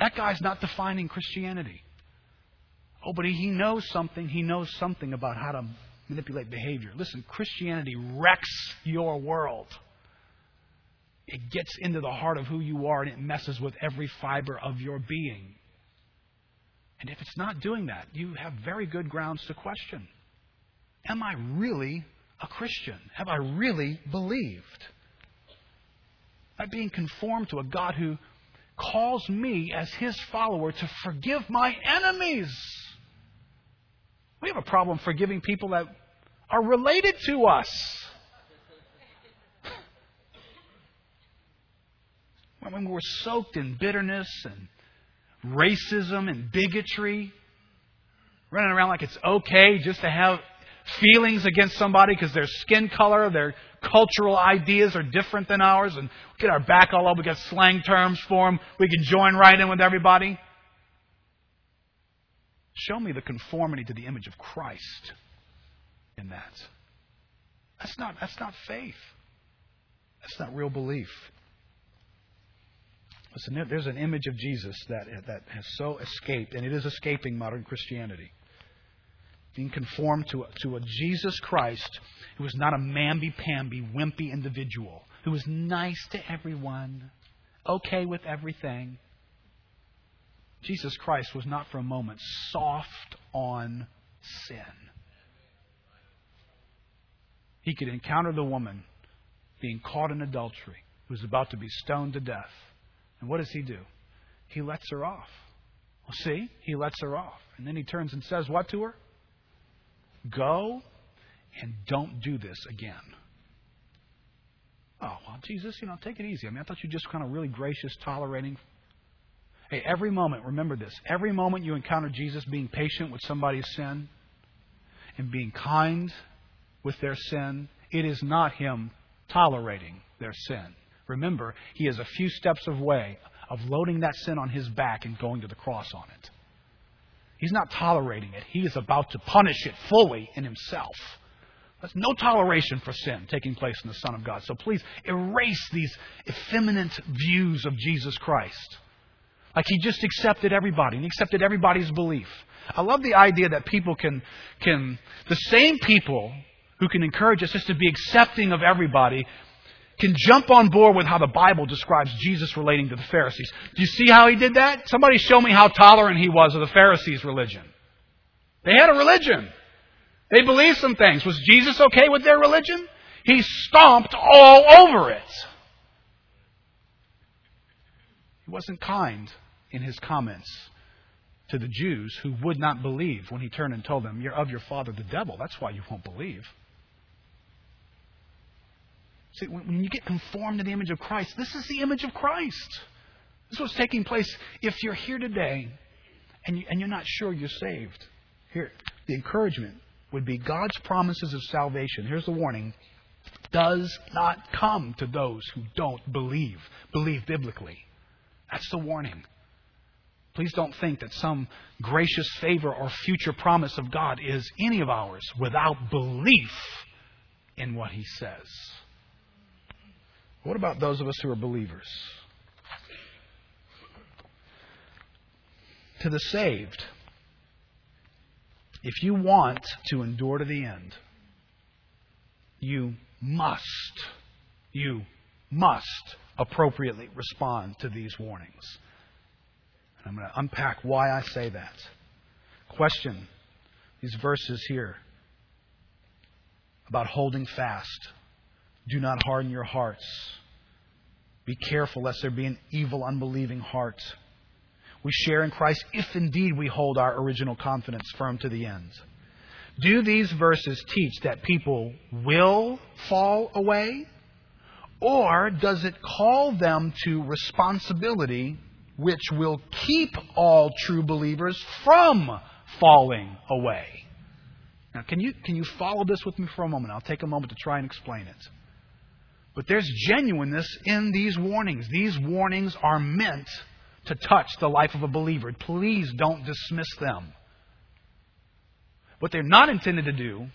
That guy's not defining Christianity. Oh, but he knows something. He knows something about how to manipulate behavior. Listen, Christianity wrecks your world. It gets into the heart of who you are and it messes with every fiber of your being. And if it's not doing that, you have very good grounds to question Am I really a Christian? Have I really believed? Am I being conformed to a God who calls me as his follower to forgive my enemies. We have a problem forgiving people that are related to us. When we're soaked in bitterness and racism and bigotry, running around like it's okay just to have feelings against somebody because their skin color, their cultural ideas are different than ours, and we get our back all up. We got slang terms for them. We can join right in with everybody. Show me the conformity to the image of Christ in that. That's not, that's not faith. That's not real belief. Listen, there's an image of Jesus that, that has so escaped, and it is escaping modern Christianity. Being conformed to, to a Jesus Christ who was not a mamby-pamby, wimpy individual, who was nice to everyone, okay with everything. Jesus Christ was not for a moment soft on sin. He could encounter the woman being caught in adultery, who's about to be stoned to death. And what does he do? He lets her off. Well, see, he lets her off. And then he turns and says what to her? Go and don't do this again. Oh, well, Jesus, you know, take it easy. I mean, I thought you were just kind of really gracious, tolerating. Hey, every moment, remember this. Every moment you encounter Jesus being patient with somebody's sin and being kind with their sin, it is not Him tolerating their sin. Remember, He is a few steps away of loading that sin on His back and going to the cross on it. He's not tolerating it. He is about to punish it fully in Himself. There's no toleration for sin taking place in the Son of God. So please erase these effeminate views of Jesus Christ. Like he just accepted everybody and accepted everybody's belief. I love the idea that people can, can, the same people who can encourage us just to be accepting of everybody can jump on board with how the Bible describes Jesus relating to the Pharisees. Do you see how he did that? Somebody show me how tolerant he was of the Pharisees' religion. They had a religion. They believed some things. Was Jesus okay with their religion? He stomped all over it. He wasn't kind in his comments to the Jews who would not believe when he turned and told them, You're of your father the devil. That's why you won't believe. See, when you get conformed to the image of Christ, this is the image of Christ. This is what's taking place. If you're here today and, you, and you're not sure you're saved, here, the encouragement would be God's promises of salvation. Here's the warning does not come to those who don't believe, believe biblically. That's the warning. Please don't think that some gracious favor or future promise of God is any of ours without belief in what He says. What about those of us who are believers? To the saved, if you want to endure to the end, you must, you must appropriately respond to these warnings. And I'm going to unpack why I say that. Question these verses here about holding fast. Do not harden your hearts. Be careful lest there be an evil, unbelieving heart. We share in Christ if indeed we hold our original confidence firm to the end. Do these verses teach that people will fall away? Or does it call them to responsibility which will keep all true believers from falling away? Now, can you, can you follow this with me for a moment? I'll take a moment to try and explain it. But there's genuineness in these warnings. These warnings are meant to touch the life of a believer. Please don't dismiss them. What they're not intended to do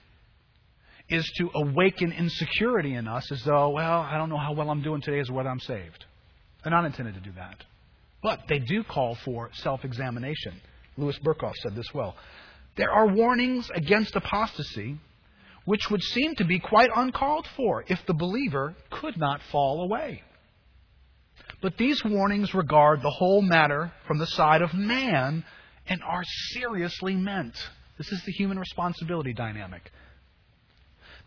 is to awaken insecurity in us as though, well, I don't know how well I'm doing today as whether I'm saved. They're not intended to do that. But they do call for self examination. Louis Berkhof said this well. There are warnings against apostasy which would seem to be quite uncalled for if the believer could not fall away. But these warnings regard the whole matter from the side of man and are seriously meant. This is the human responsibility dynamic.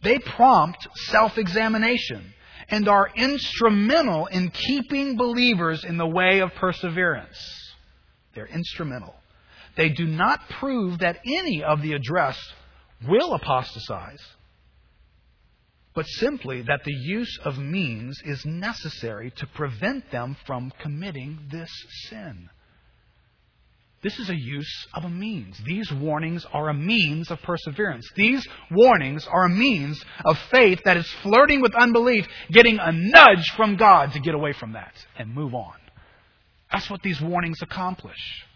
They prompt self examination and are instrumental in keeping believers in the way of perseverance. They're instrumental. They do not prove that any of the addressed will apostatize, but simply that the use of means is necessary to prevent them from committing this sin. This is a use of a means. These warnings are a means of perseverance. These warnings are a means of faith that is flirting with unbelief, getting a nudge from God to get away from that and move on. That's what these warnings accomplish.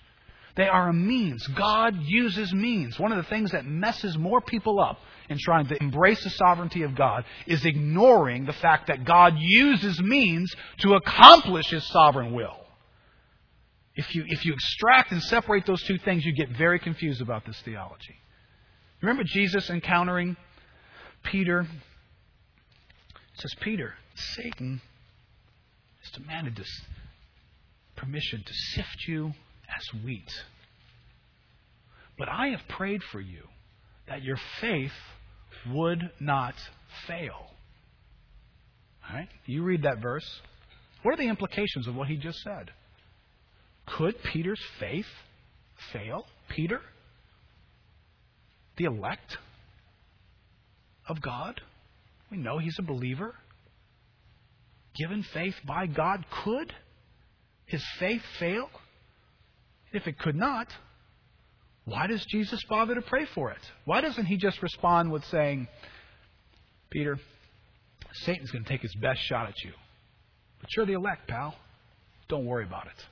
They are a means. God uses means. One of the things that messes more people up in trying to embrace the sovereignty of God is ignoring the fact that God uses means to accomplish His sovereign will. If you, if you extract and separate those two things, you get very confused about this theology. Remember Jesus encountering Peter? It says, Peter, Satan has demanded this permission to sift you as wheat. But I have prayed for you that your faith would not fail. All right? You read that verse. What are the implications of what he just said? Could Peter's faith fail? Peter? The elect of God? We know he's a believer. Given faith by God, could his faith fail? If it could not, why does Jesus bother to pray for it? Why doesn't he just respond with saying, Peter, Satan's going to take his best shot at you. But you're the elect, pal. Don't worry about it.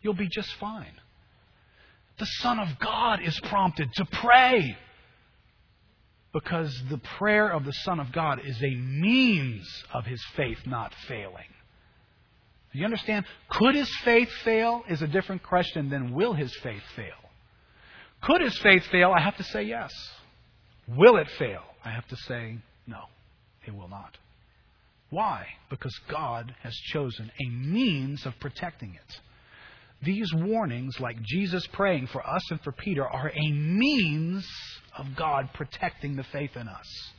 You'll be just fine. The Son of God is prompted to pray because the prayer of the Son of God is a means of his faith not failing. Do you understand? Could his faith fail is a different question than will his faith fail. Could his faith fail? I have to say yes. Will it fail? I have to say no. It will not. Why? Because God has chosen a means of protecting it. These warnings, like Jesus praying for us and for Peter, are a means of God protecting the faith in us.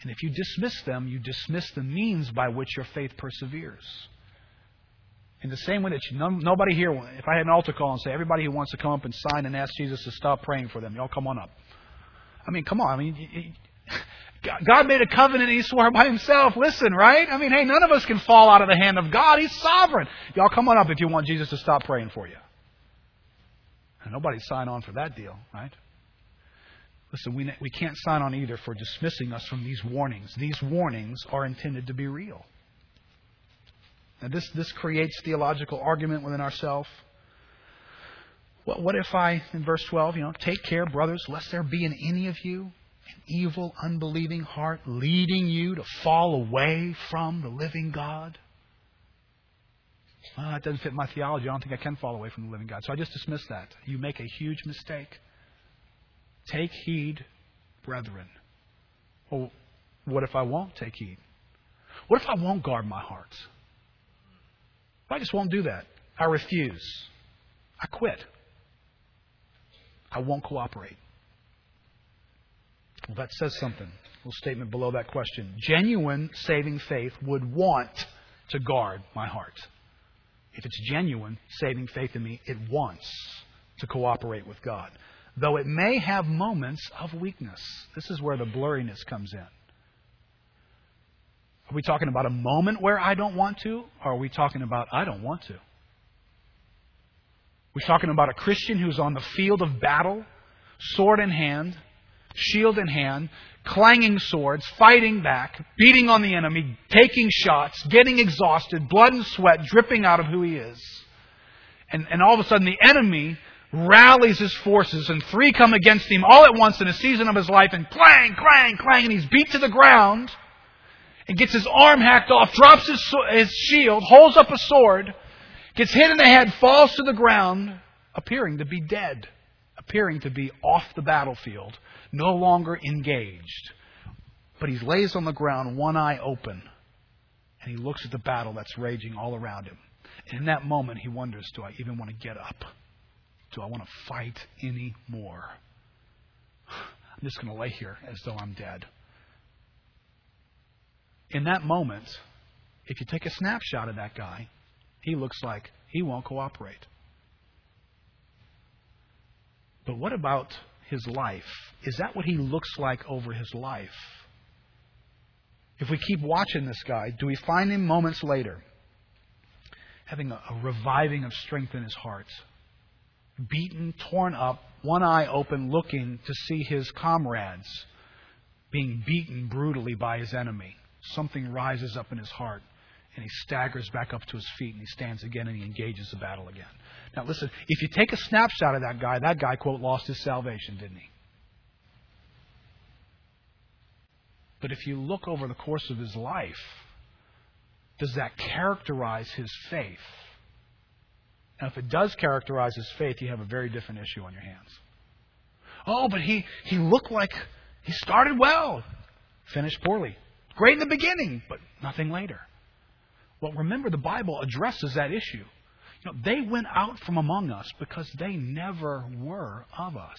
And if you dismiss them, you dismiss the means by which your faith perseveres. In the same way that you, no, nobody here, if I had an altar call and say, everybody who wants to come up and sign and ask Jesus to stop praying for them, y'all come on up. I mean, come on. I mean, God made a covenant and He swore by Himself. Listen, right? I mean, hey, none of us can fall out of the hand of God. He's sovereign. Y'all come on up if you want Jesus to stop praying for you. And nobody sign on for that deal, right? Listen, we, we can't sign on either for dismissing us from these warnings. These warnings are intended to be real. Now, this, this creates theological argument within ourselves. What, what if I, in verse 12, you know, take care, brothers, lest there be in any of you an evil, unbelieving heart leading you to fall away from the living God? Well, that doesn't fit my theology. I don't think I can fall away from the living God. So I just dismiss that. You make a huge mistake. Take heed, brethren. Well, what if I won't take heed? What if I won't guard my heart? I just won't do that. I refuse. I quit. I won't cooperate. Well, that says something. A little statement below that question. Genuine saving faith would want to guard my heart. If it's genuine saving faith in me, it wants to cooperate with God. Though it may have moments of weakness. This is where the blurriness comes in. Are we talking about a moment where I don't want to? Or are we talking about I don't want to? We're talking about a Christian who's on the field of battle, sword in hand, shield in hand, clanging swords, fighting back, beating on the enemy, taking shots, getting exhausted, blood and sweat dripping out of who he is. And, and all of a sudden the enemy rallies his forces and three come against him all at once in a season of his life and clang, clang, clang, and he's beat to the ground and gets his arm hacked off, drops his, his shield, holds up a sword, gets hit in the head, falls to the ground, appearing to be dead, appearing to be off the battlefield, no longer engaged. But he lays on the ground, one eye open, and he looks at the battle that's raging all around him. And in that moment, he wonders, do I even want to get up? Do I want to fight any more? I'm just going to lay here as though I'm dead in that moment, if you take a snapshot of that guy, he looks like he won't cooperate. But what about his life? Is that what he looks like over his life? If we keep watching this guy, do we find him moments later having a, a reviving of strength in his heart, beaten, torn up, one eye open, looking to see his comrades being beaten brutally by his enemy. Something rises up in his heart, and he staggers back up to his feet, and he stands again, and he engages the battle again. Now, listen, if you take a snapshot of that guy, that guy, quote, lost his salvation, didn't he? But if you look over the course of his life, does that characterize his faith? And if it does characterize his faith, you have a very different issue on your hands. Oh, but he, he looked like he started well, finished poorly. Great in the beginning, but nothing later. Well, remember, the Bible addresses that issue. You know, they went out from among us because they never were of us.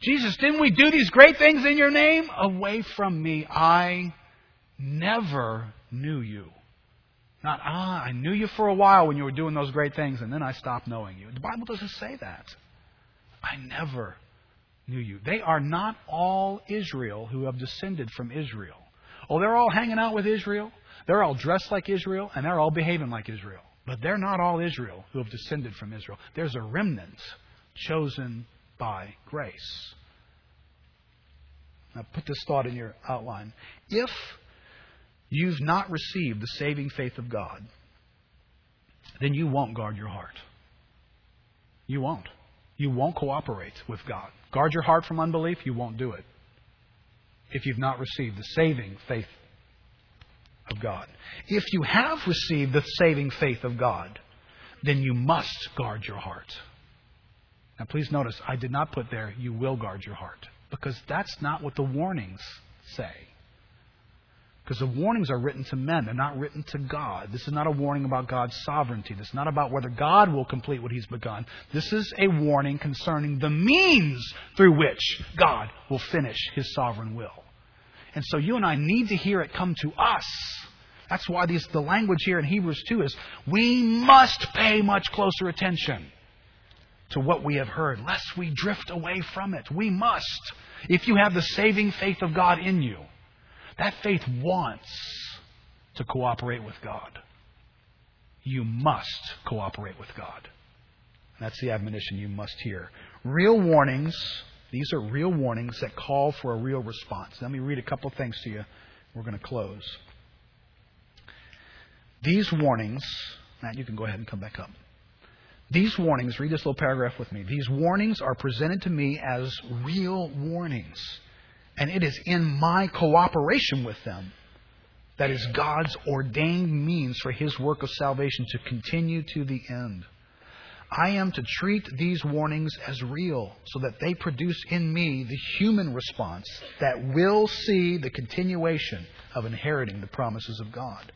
Jesus, didn't we do these great things in your name? Away from me, I never knew you. Not, ah, I knew you for a while when you were doing those great things, and then I stopped knowing you. The Bible doesn't say that. I never knew you. They are not all Israel who have descended from Israel. Oh, they're all hanging out with Israel. They're all dressed like Israel, and they're all behaving like Israel. But they're not all Israel who have descended from Israel. There's a remnant chosen by grace. Now, put this thought in your outline. If you've not received the saving faith of God, then you won't guard your heart. You won't. You won't cooperate with God. Guard your heart from unbelief, you won't do it. If you've not received the saving faith of God. If you have received the saving faith of God, then you must guard your heart. Now, please notice, I did not put there, you will guard your heart, because that's not what the warnings say. Because the warnings are written to men, they're not written to God. This is not a warning about God's sovereignty. This is not about whether God will complete what He's begun. This is a warning concerning the means through which God will finish His sovereign will. And so you and I need to hear it come to us. That's why these, the language here in Hebrews 2 is we must pay much closer attention to what we have heard, lest we drift away from it. We must. If you have the saving faith of God in you, that faith wants to cooperate with God. You must cooperate with God. That's the admonition you must hear. Real warnings, these are real warnings that call for a real response. Let me read a couple things to you. We're going to close. These warnings, Matt, you can go ahead and come back up. These warnings, read this little paragraph with me. These warnings are presented to me as real warnings. And it is in my cooperation with them that is God's ordained means for His work of salvation to continue to the end. I am to treat these warnings as real so that they produce in me the human response that will see the continuation of inheriting the promises of God.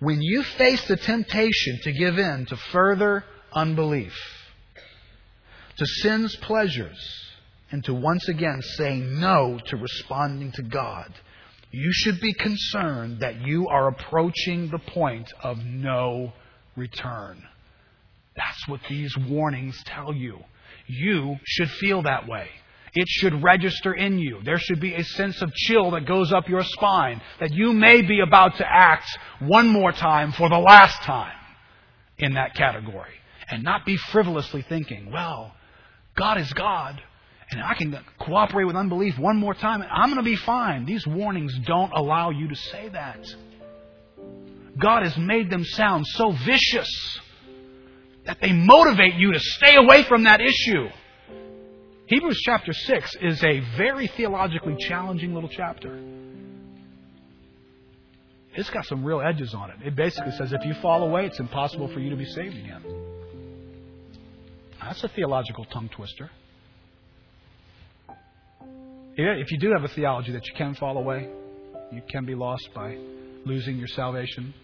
When you face the temptation to give in to further unbelief, to sin's pleasures, and to once again say no to responding to God, you should be concerned that you are approaching the point of no return. That's what these warnings tell you. You should feel that way. It should register in you. There should be a sense of chill that goes up your spine that you may be about to act one more time for the last time in that category. And not be frivolously thinking, well, God is God and I can cooperate with unbelief one more time, and I'm going to be fine. These warnings don't allow you to say that. God has made them sound so vicious that they motivate you to stay away from that issue. Hebrews chapter 6 is a very theologically challenging little chapter. It's got some real edges on it. It basically says if you fall away, it's impossible for you to be saved again. That's a theological tongue twister. If you do have a theology that you can fall away, you can be lost by losing your salvation,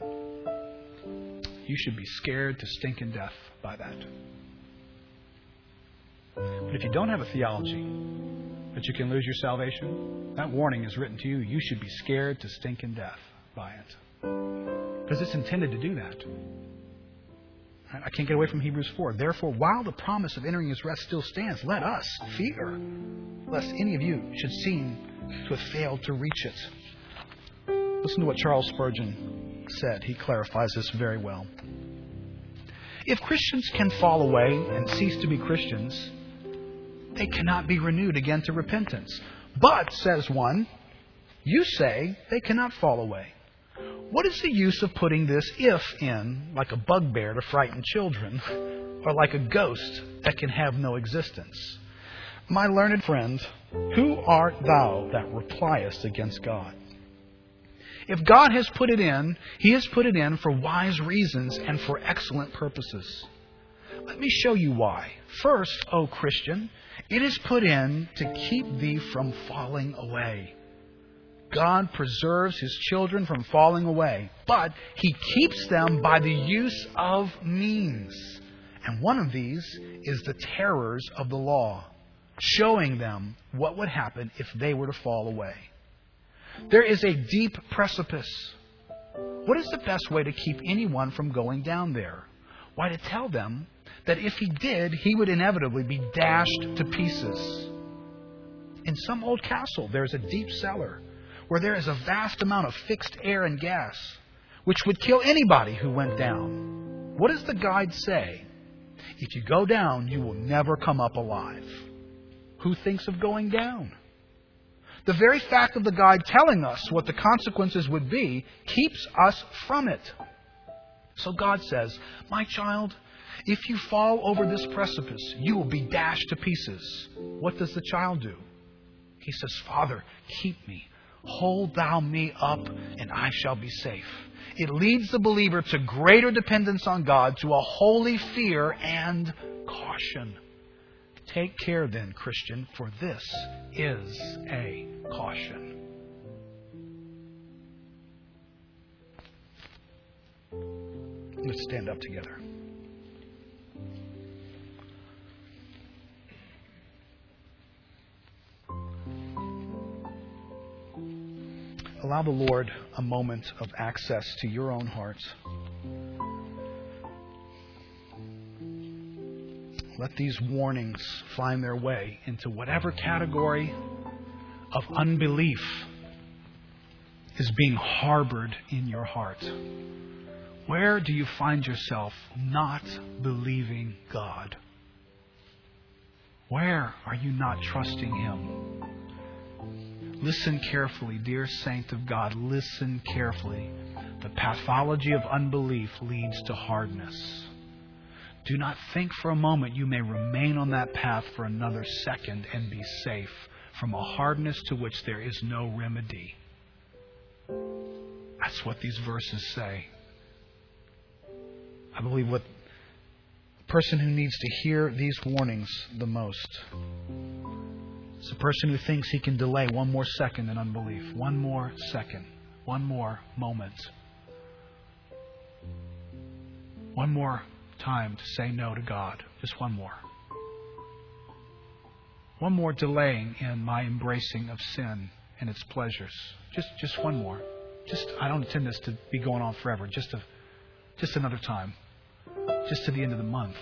you should be scared to stinking death by that. But if you don't have a theology that you can lose your salvation, that warning is written to you. You should be scared to stinking death by it. Because it's intended to do that. I can't get away from Hebrews 4. Therefore, while the promise of entering his rest still stands, let us fear, lest any of you should seem to have failed to reach it. Listen to what Charles Spurgeon said. He clarifies this very well. If Christians can fall away and cease to be Christians, they cannot be renewed again to repentance. But, says one, you say they cannot fall away. What is the use of putting this if in, like a bugbear to frighten children, or like a ghost that can have no existence? My learned friend, who art thou that repliest against God? If God has put it in, He has put it in for wise reasons and for excellent purposes. Let me show you why. First, O Christian, it is put in to keep thee from falling away. God preserves His children from falling away, but He keeps them by the use of means. And one of these is the terrors of the law, showing them what would happen if they were to fall away. There is a deep precipice. What is the best way to keep anyone from going down there? Why, to tell them that if he did, he would inevitably be dashed to pieces. In some old castle, there is a deep cellar where there is a vast amount of fixed air and gas, which would kill anybody who went down. What does the guide say? If you go down, you will never come up alive. Who thinks of going down? The very fact of the guide telling us what the consequences would be keeps us from it. So God says, My child, if you fall over this precipice, you will be dashed to pieces. What does the child do? He says, Father, keep me. Hold thou me up, and I shall be safe. It leads the believer to greater dependence on God, to a holy fear and caution. Take care then, Christian, for this is a caution. Let's stand up together. Allow the Lord a moment of access to your own heart. Let these warnings find their way into whatever category of unbelief is being harbored in your heart. Where do you find yourself not believing God? Where are you not trusting Him? Listen carefully, dear saint of God. Listen carefully. The pathology of unbelief leads to hardness. Do not think for a moment you may remain on that path for another second and be safe from a hardness to which there is no remedy. That's what these verses say. I believe what the person who needs to hear these warnings the most is a person who thinks he can delay one more second in unbelief, one more second, one more moment, one more time to say no to God. Just one more. One more delaying in my embracing of sin and its pleasures. Just just one more. Just I don't intend this to be going on forever. Just a just another time. Just to the end of the month.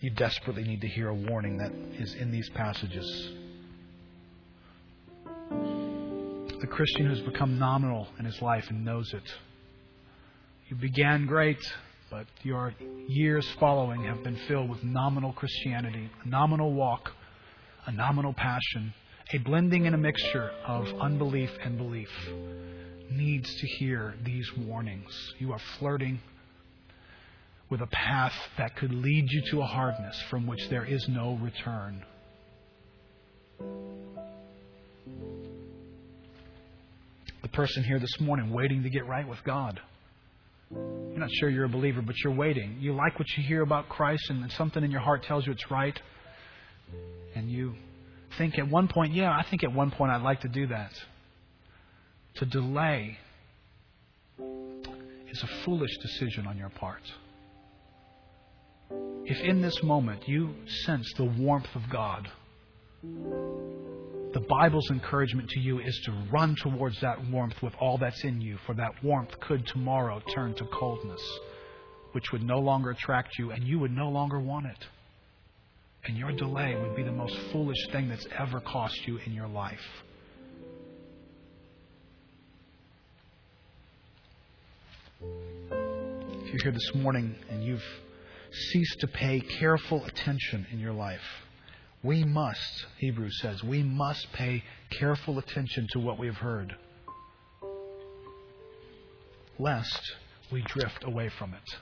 You desperately need to hear a warning that is in these passages. The Christian who's become nominal in his life and knows it you began great, but your years following have been filled with nominal Christianity, a nominal walk, a nominal passion, a blending and a mixture of unbelief and belief. Needs to hear these warnings. You are flirting with a path that could lead you to a hardness from which there is no return. The person here this morning waiting to get right with God. You're not sure you're a believer, but you're waiting. You like what you hear about Christ, and something in your heart tells you it's right. And you think at one point, yeah, I think at one point I'd like to do that. To delay is a foolish decision on your part. If in this moment you sense the warmth of God, the Bible's encouragement to you is to run towards that warmth with all that's in you, for that warmth could tomorrow turn to coldness, which would no longer attract you, and you would no longer want it. And your delay would be the most foolish thing that's ever cost you in your life. If you're here this morning and you've ceased to pay careful attention in your life, we must, Hebrews says, we must pay careful attention to what we've heard, lest we drift away from it.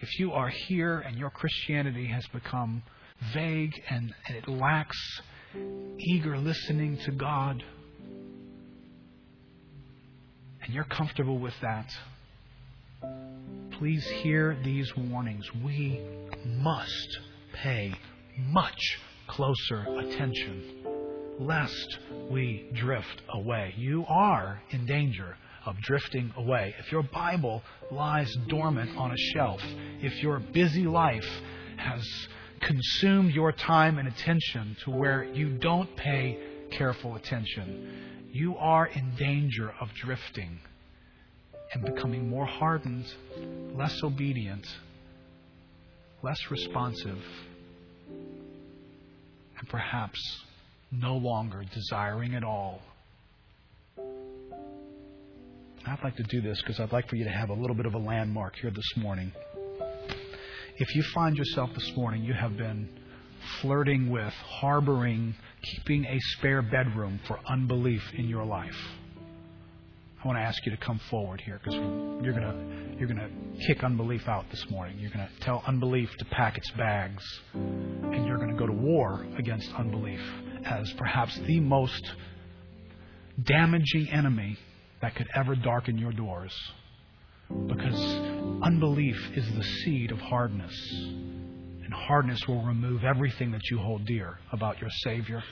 If you are here and your Christianity has become vague and, and it lacks eager listening to God, and you're comfortable with that, please hear these warnings. We must pay much closer attention lest we drift away. You are in danger of drifting away. If your Bible lies dormant on a shelf, if your busy life has consumed your time and attention to where you don't pay careful attention, you are in danger of drifting and becoming more hardened, less obedient, less responsive, and perhaps no longer desiring at all. I'd like to do this because I'd like for you to have a little bit of a landmark here this morning. If you find yourself this morning, you have been flirting with, harboring, keeping a spare bedroom for unbelief in your life. I want to ask you to come forward here because you're going to you're going to kick unbelief out this morning. You're going to tell unbelief to pack its bags, and you're going to go to war against unbelief as perhaps the most damaging enemy that could ever darken your doors. Because unbelief is the seed of hardness. And hardness will remove everything that you hold dear about your Savior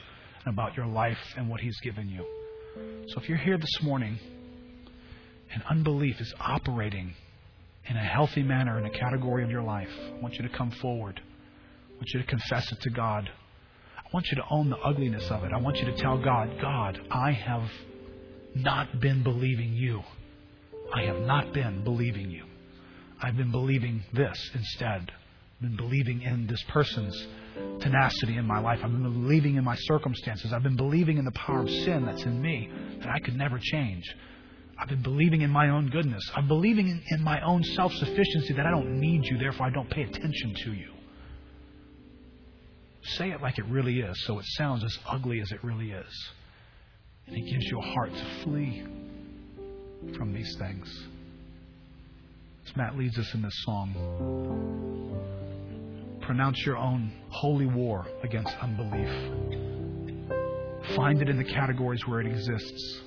and about your life and what He's given you. So if you're here this morning and unbelief is operating in a healthy manner in a category of your life, I want you to come forward. I want you to confess it to God. I want you to own the ugliness of it. I want you to tell God, God, I have not been believing you. I have not been believing you. I've been believing this instead. I've been believing in this person's tenacity in my life. I've been believing in my circumstances. I've been believing in the power of sin that's in me that I could never change. I've been believing in my own goodness. I'm believing in, my own self sufficiency that I don't need you, therefore I don't pay attention to you. Say it like it really is so it sounds as ugly as it really is. And it gives you a heart to flee from these things. As Matt leads us in this song, pronounce your own holy war against unbelief. Find it in the categories where it exists.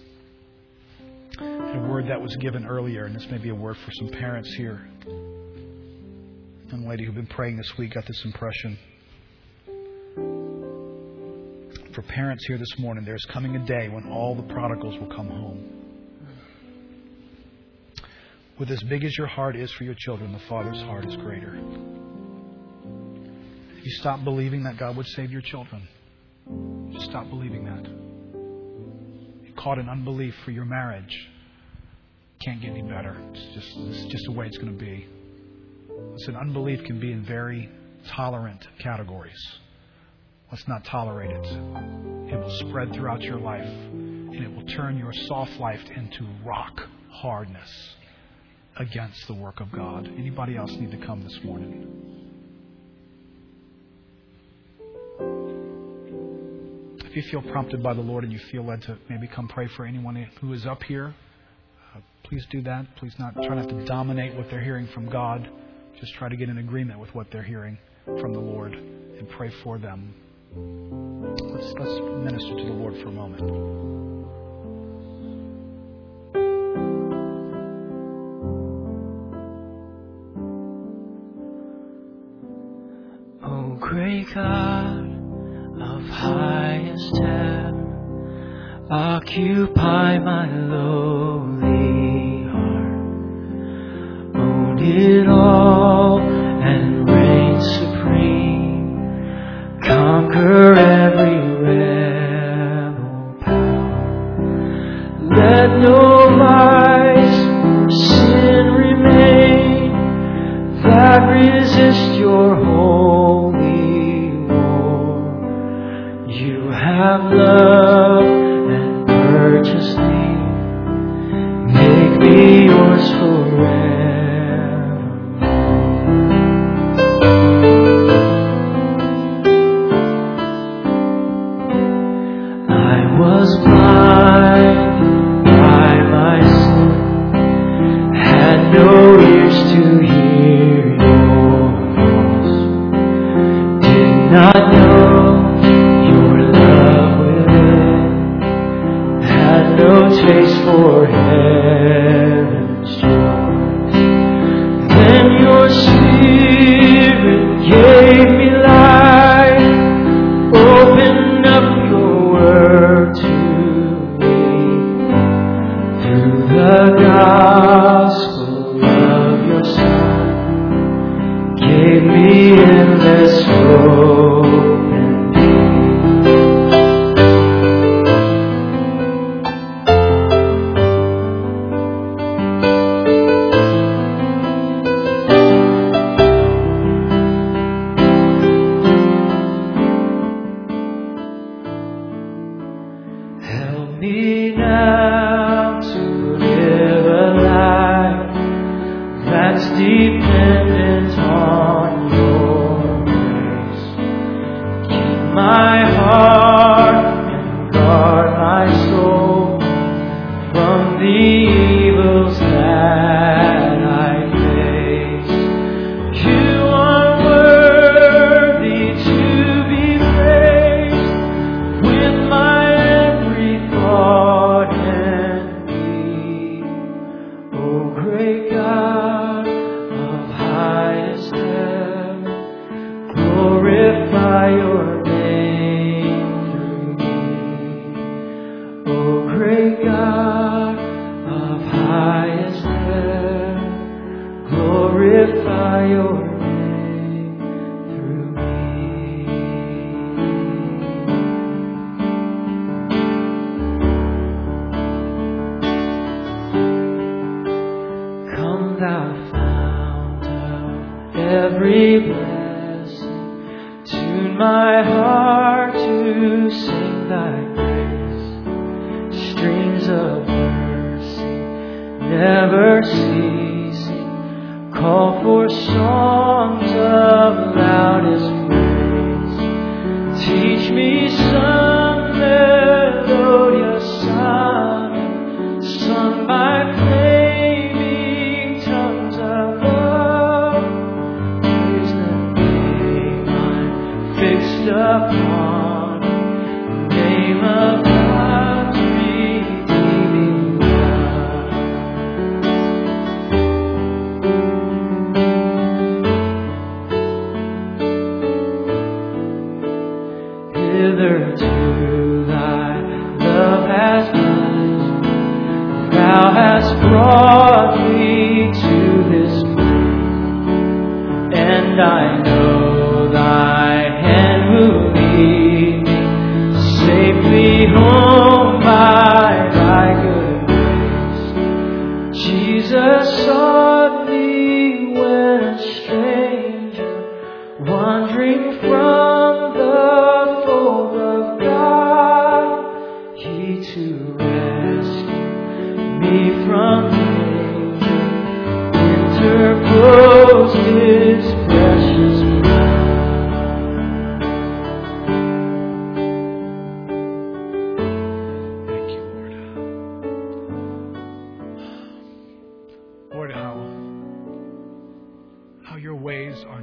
A word that was given earlier, and this may be a word for some parents here. Young lady who've been praying this week got this impression for parents here this morning, there's coming a day when all the prodigals will come home. With as big as your heart is for your children, the Father's heart is greater. If you stop believing that God would save your children, just stop believing that. Caught in unbelief for your marriage. Can't get any better. It's just, it's just the way it's going to be. Listen, unbelief can be in very tolerant categories. Let's not tolerate it. It will spread throughout your life, and it will turn your soft life into rock hardness against the work of God. Anybody else need to come this morning? If you feel prompted by the Lord and you feel led to maybe come pray for anyone who is up here, uh, please do that. Please not try not to dominate what they're hearing from God. Just try to get in agreement with what they're hearing from the Lord and pray for them. Let's, let's minister to the Lord for a moment. Oh, great God highest heaven, occupy my lowly heart. Own it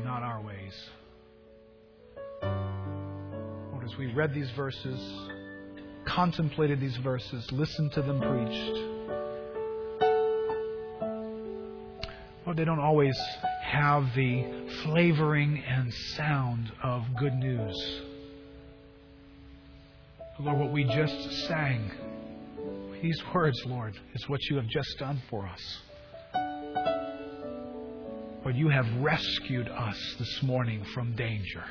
not our ways. Lord, as we read these verses, contemplated these verses, listened to them preached, Lord, they don't always have the flavoring and sound of good news. Lord, what we just sang, these words, Lord, is what you have just done for us. Lord, you have rescued us this morning from danger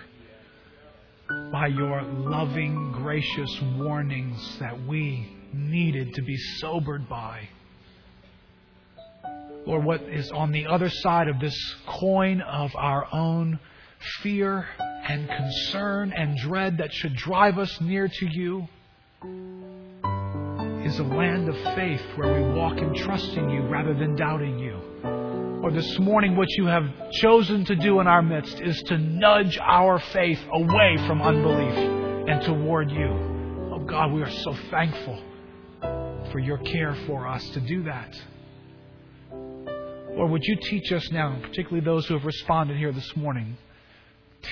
by your loving, gracious warnings that we needed to be sobered by. Lord, what is on the other side of this coin of our own fear and concern and dread that should drive us near to you is a land of faith where we walk in trusting you rather than doubting you. Or this morning, what you have chosen to do in our midst is to nudge our faith away from unbelief and toward you. Oh God, we are so thankful for your care for us to do that. Lord, would you teach us now, particularly those who have responded here this morning,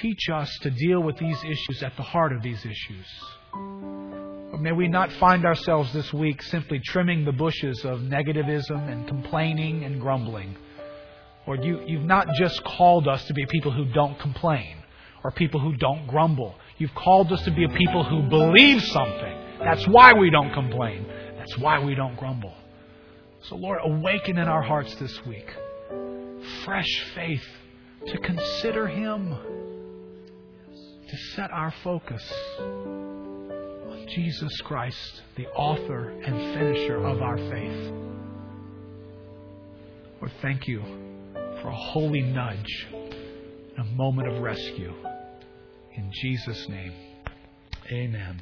teach us to deal with these issues at the heart of these issues. Or may we not find ourselves this week simply trimming the bushes of negativism and complaining and grumbling. Lord, you, you've not just called us to be people who don't complain or people who don't grumble. You've called us to be a people who believe something. That's why we don't complain. That's why we don't grumble. So, Lord, awaken in our hearts this week fresh faith to consider Him, to set our focus on Jesus Christ, the author and finisher of our faith. Lord, thank you for a holy nudge, a moment of rescue. In Jesus' name, amen.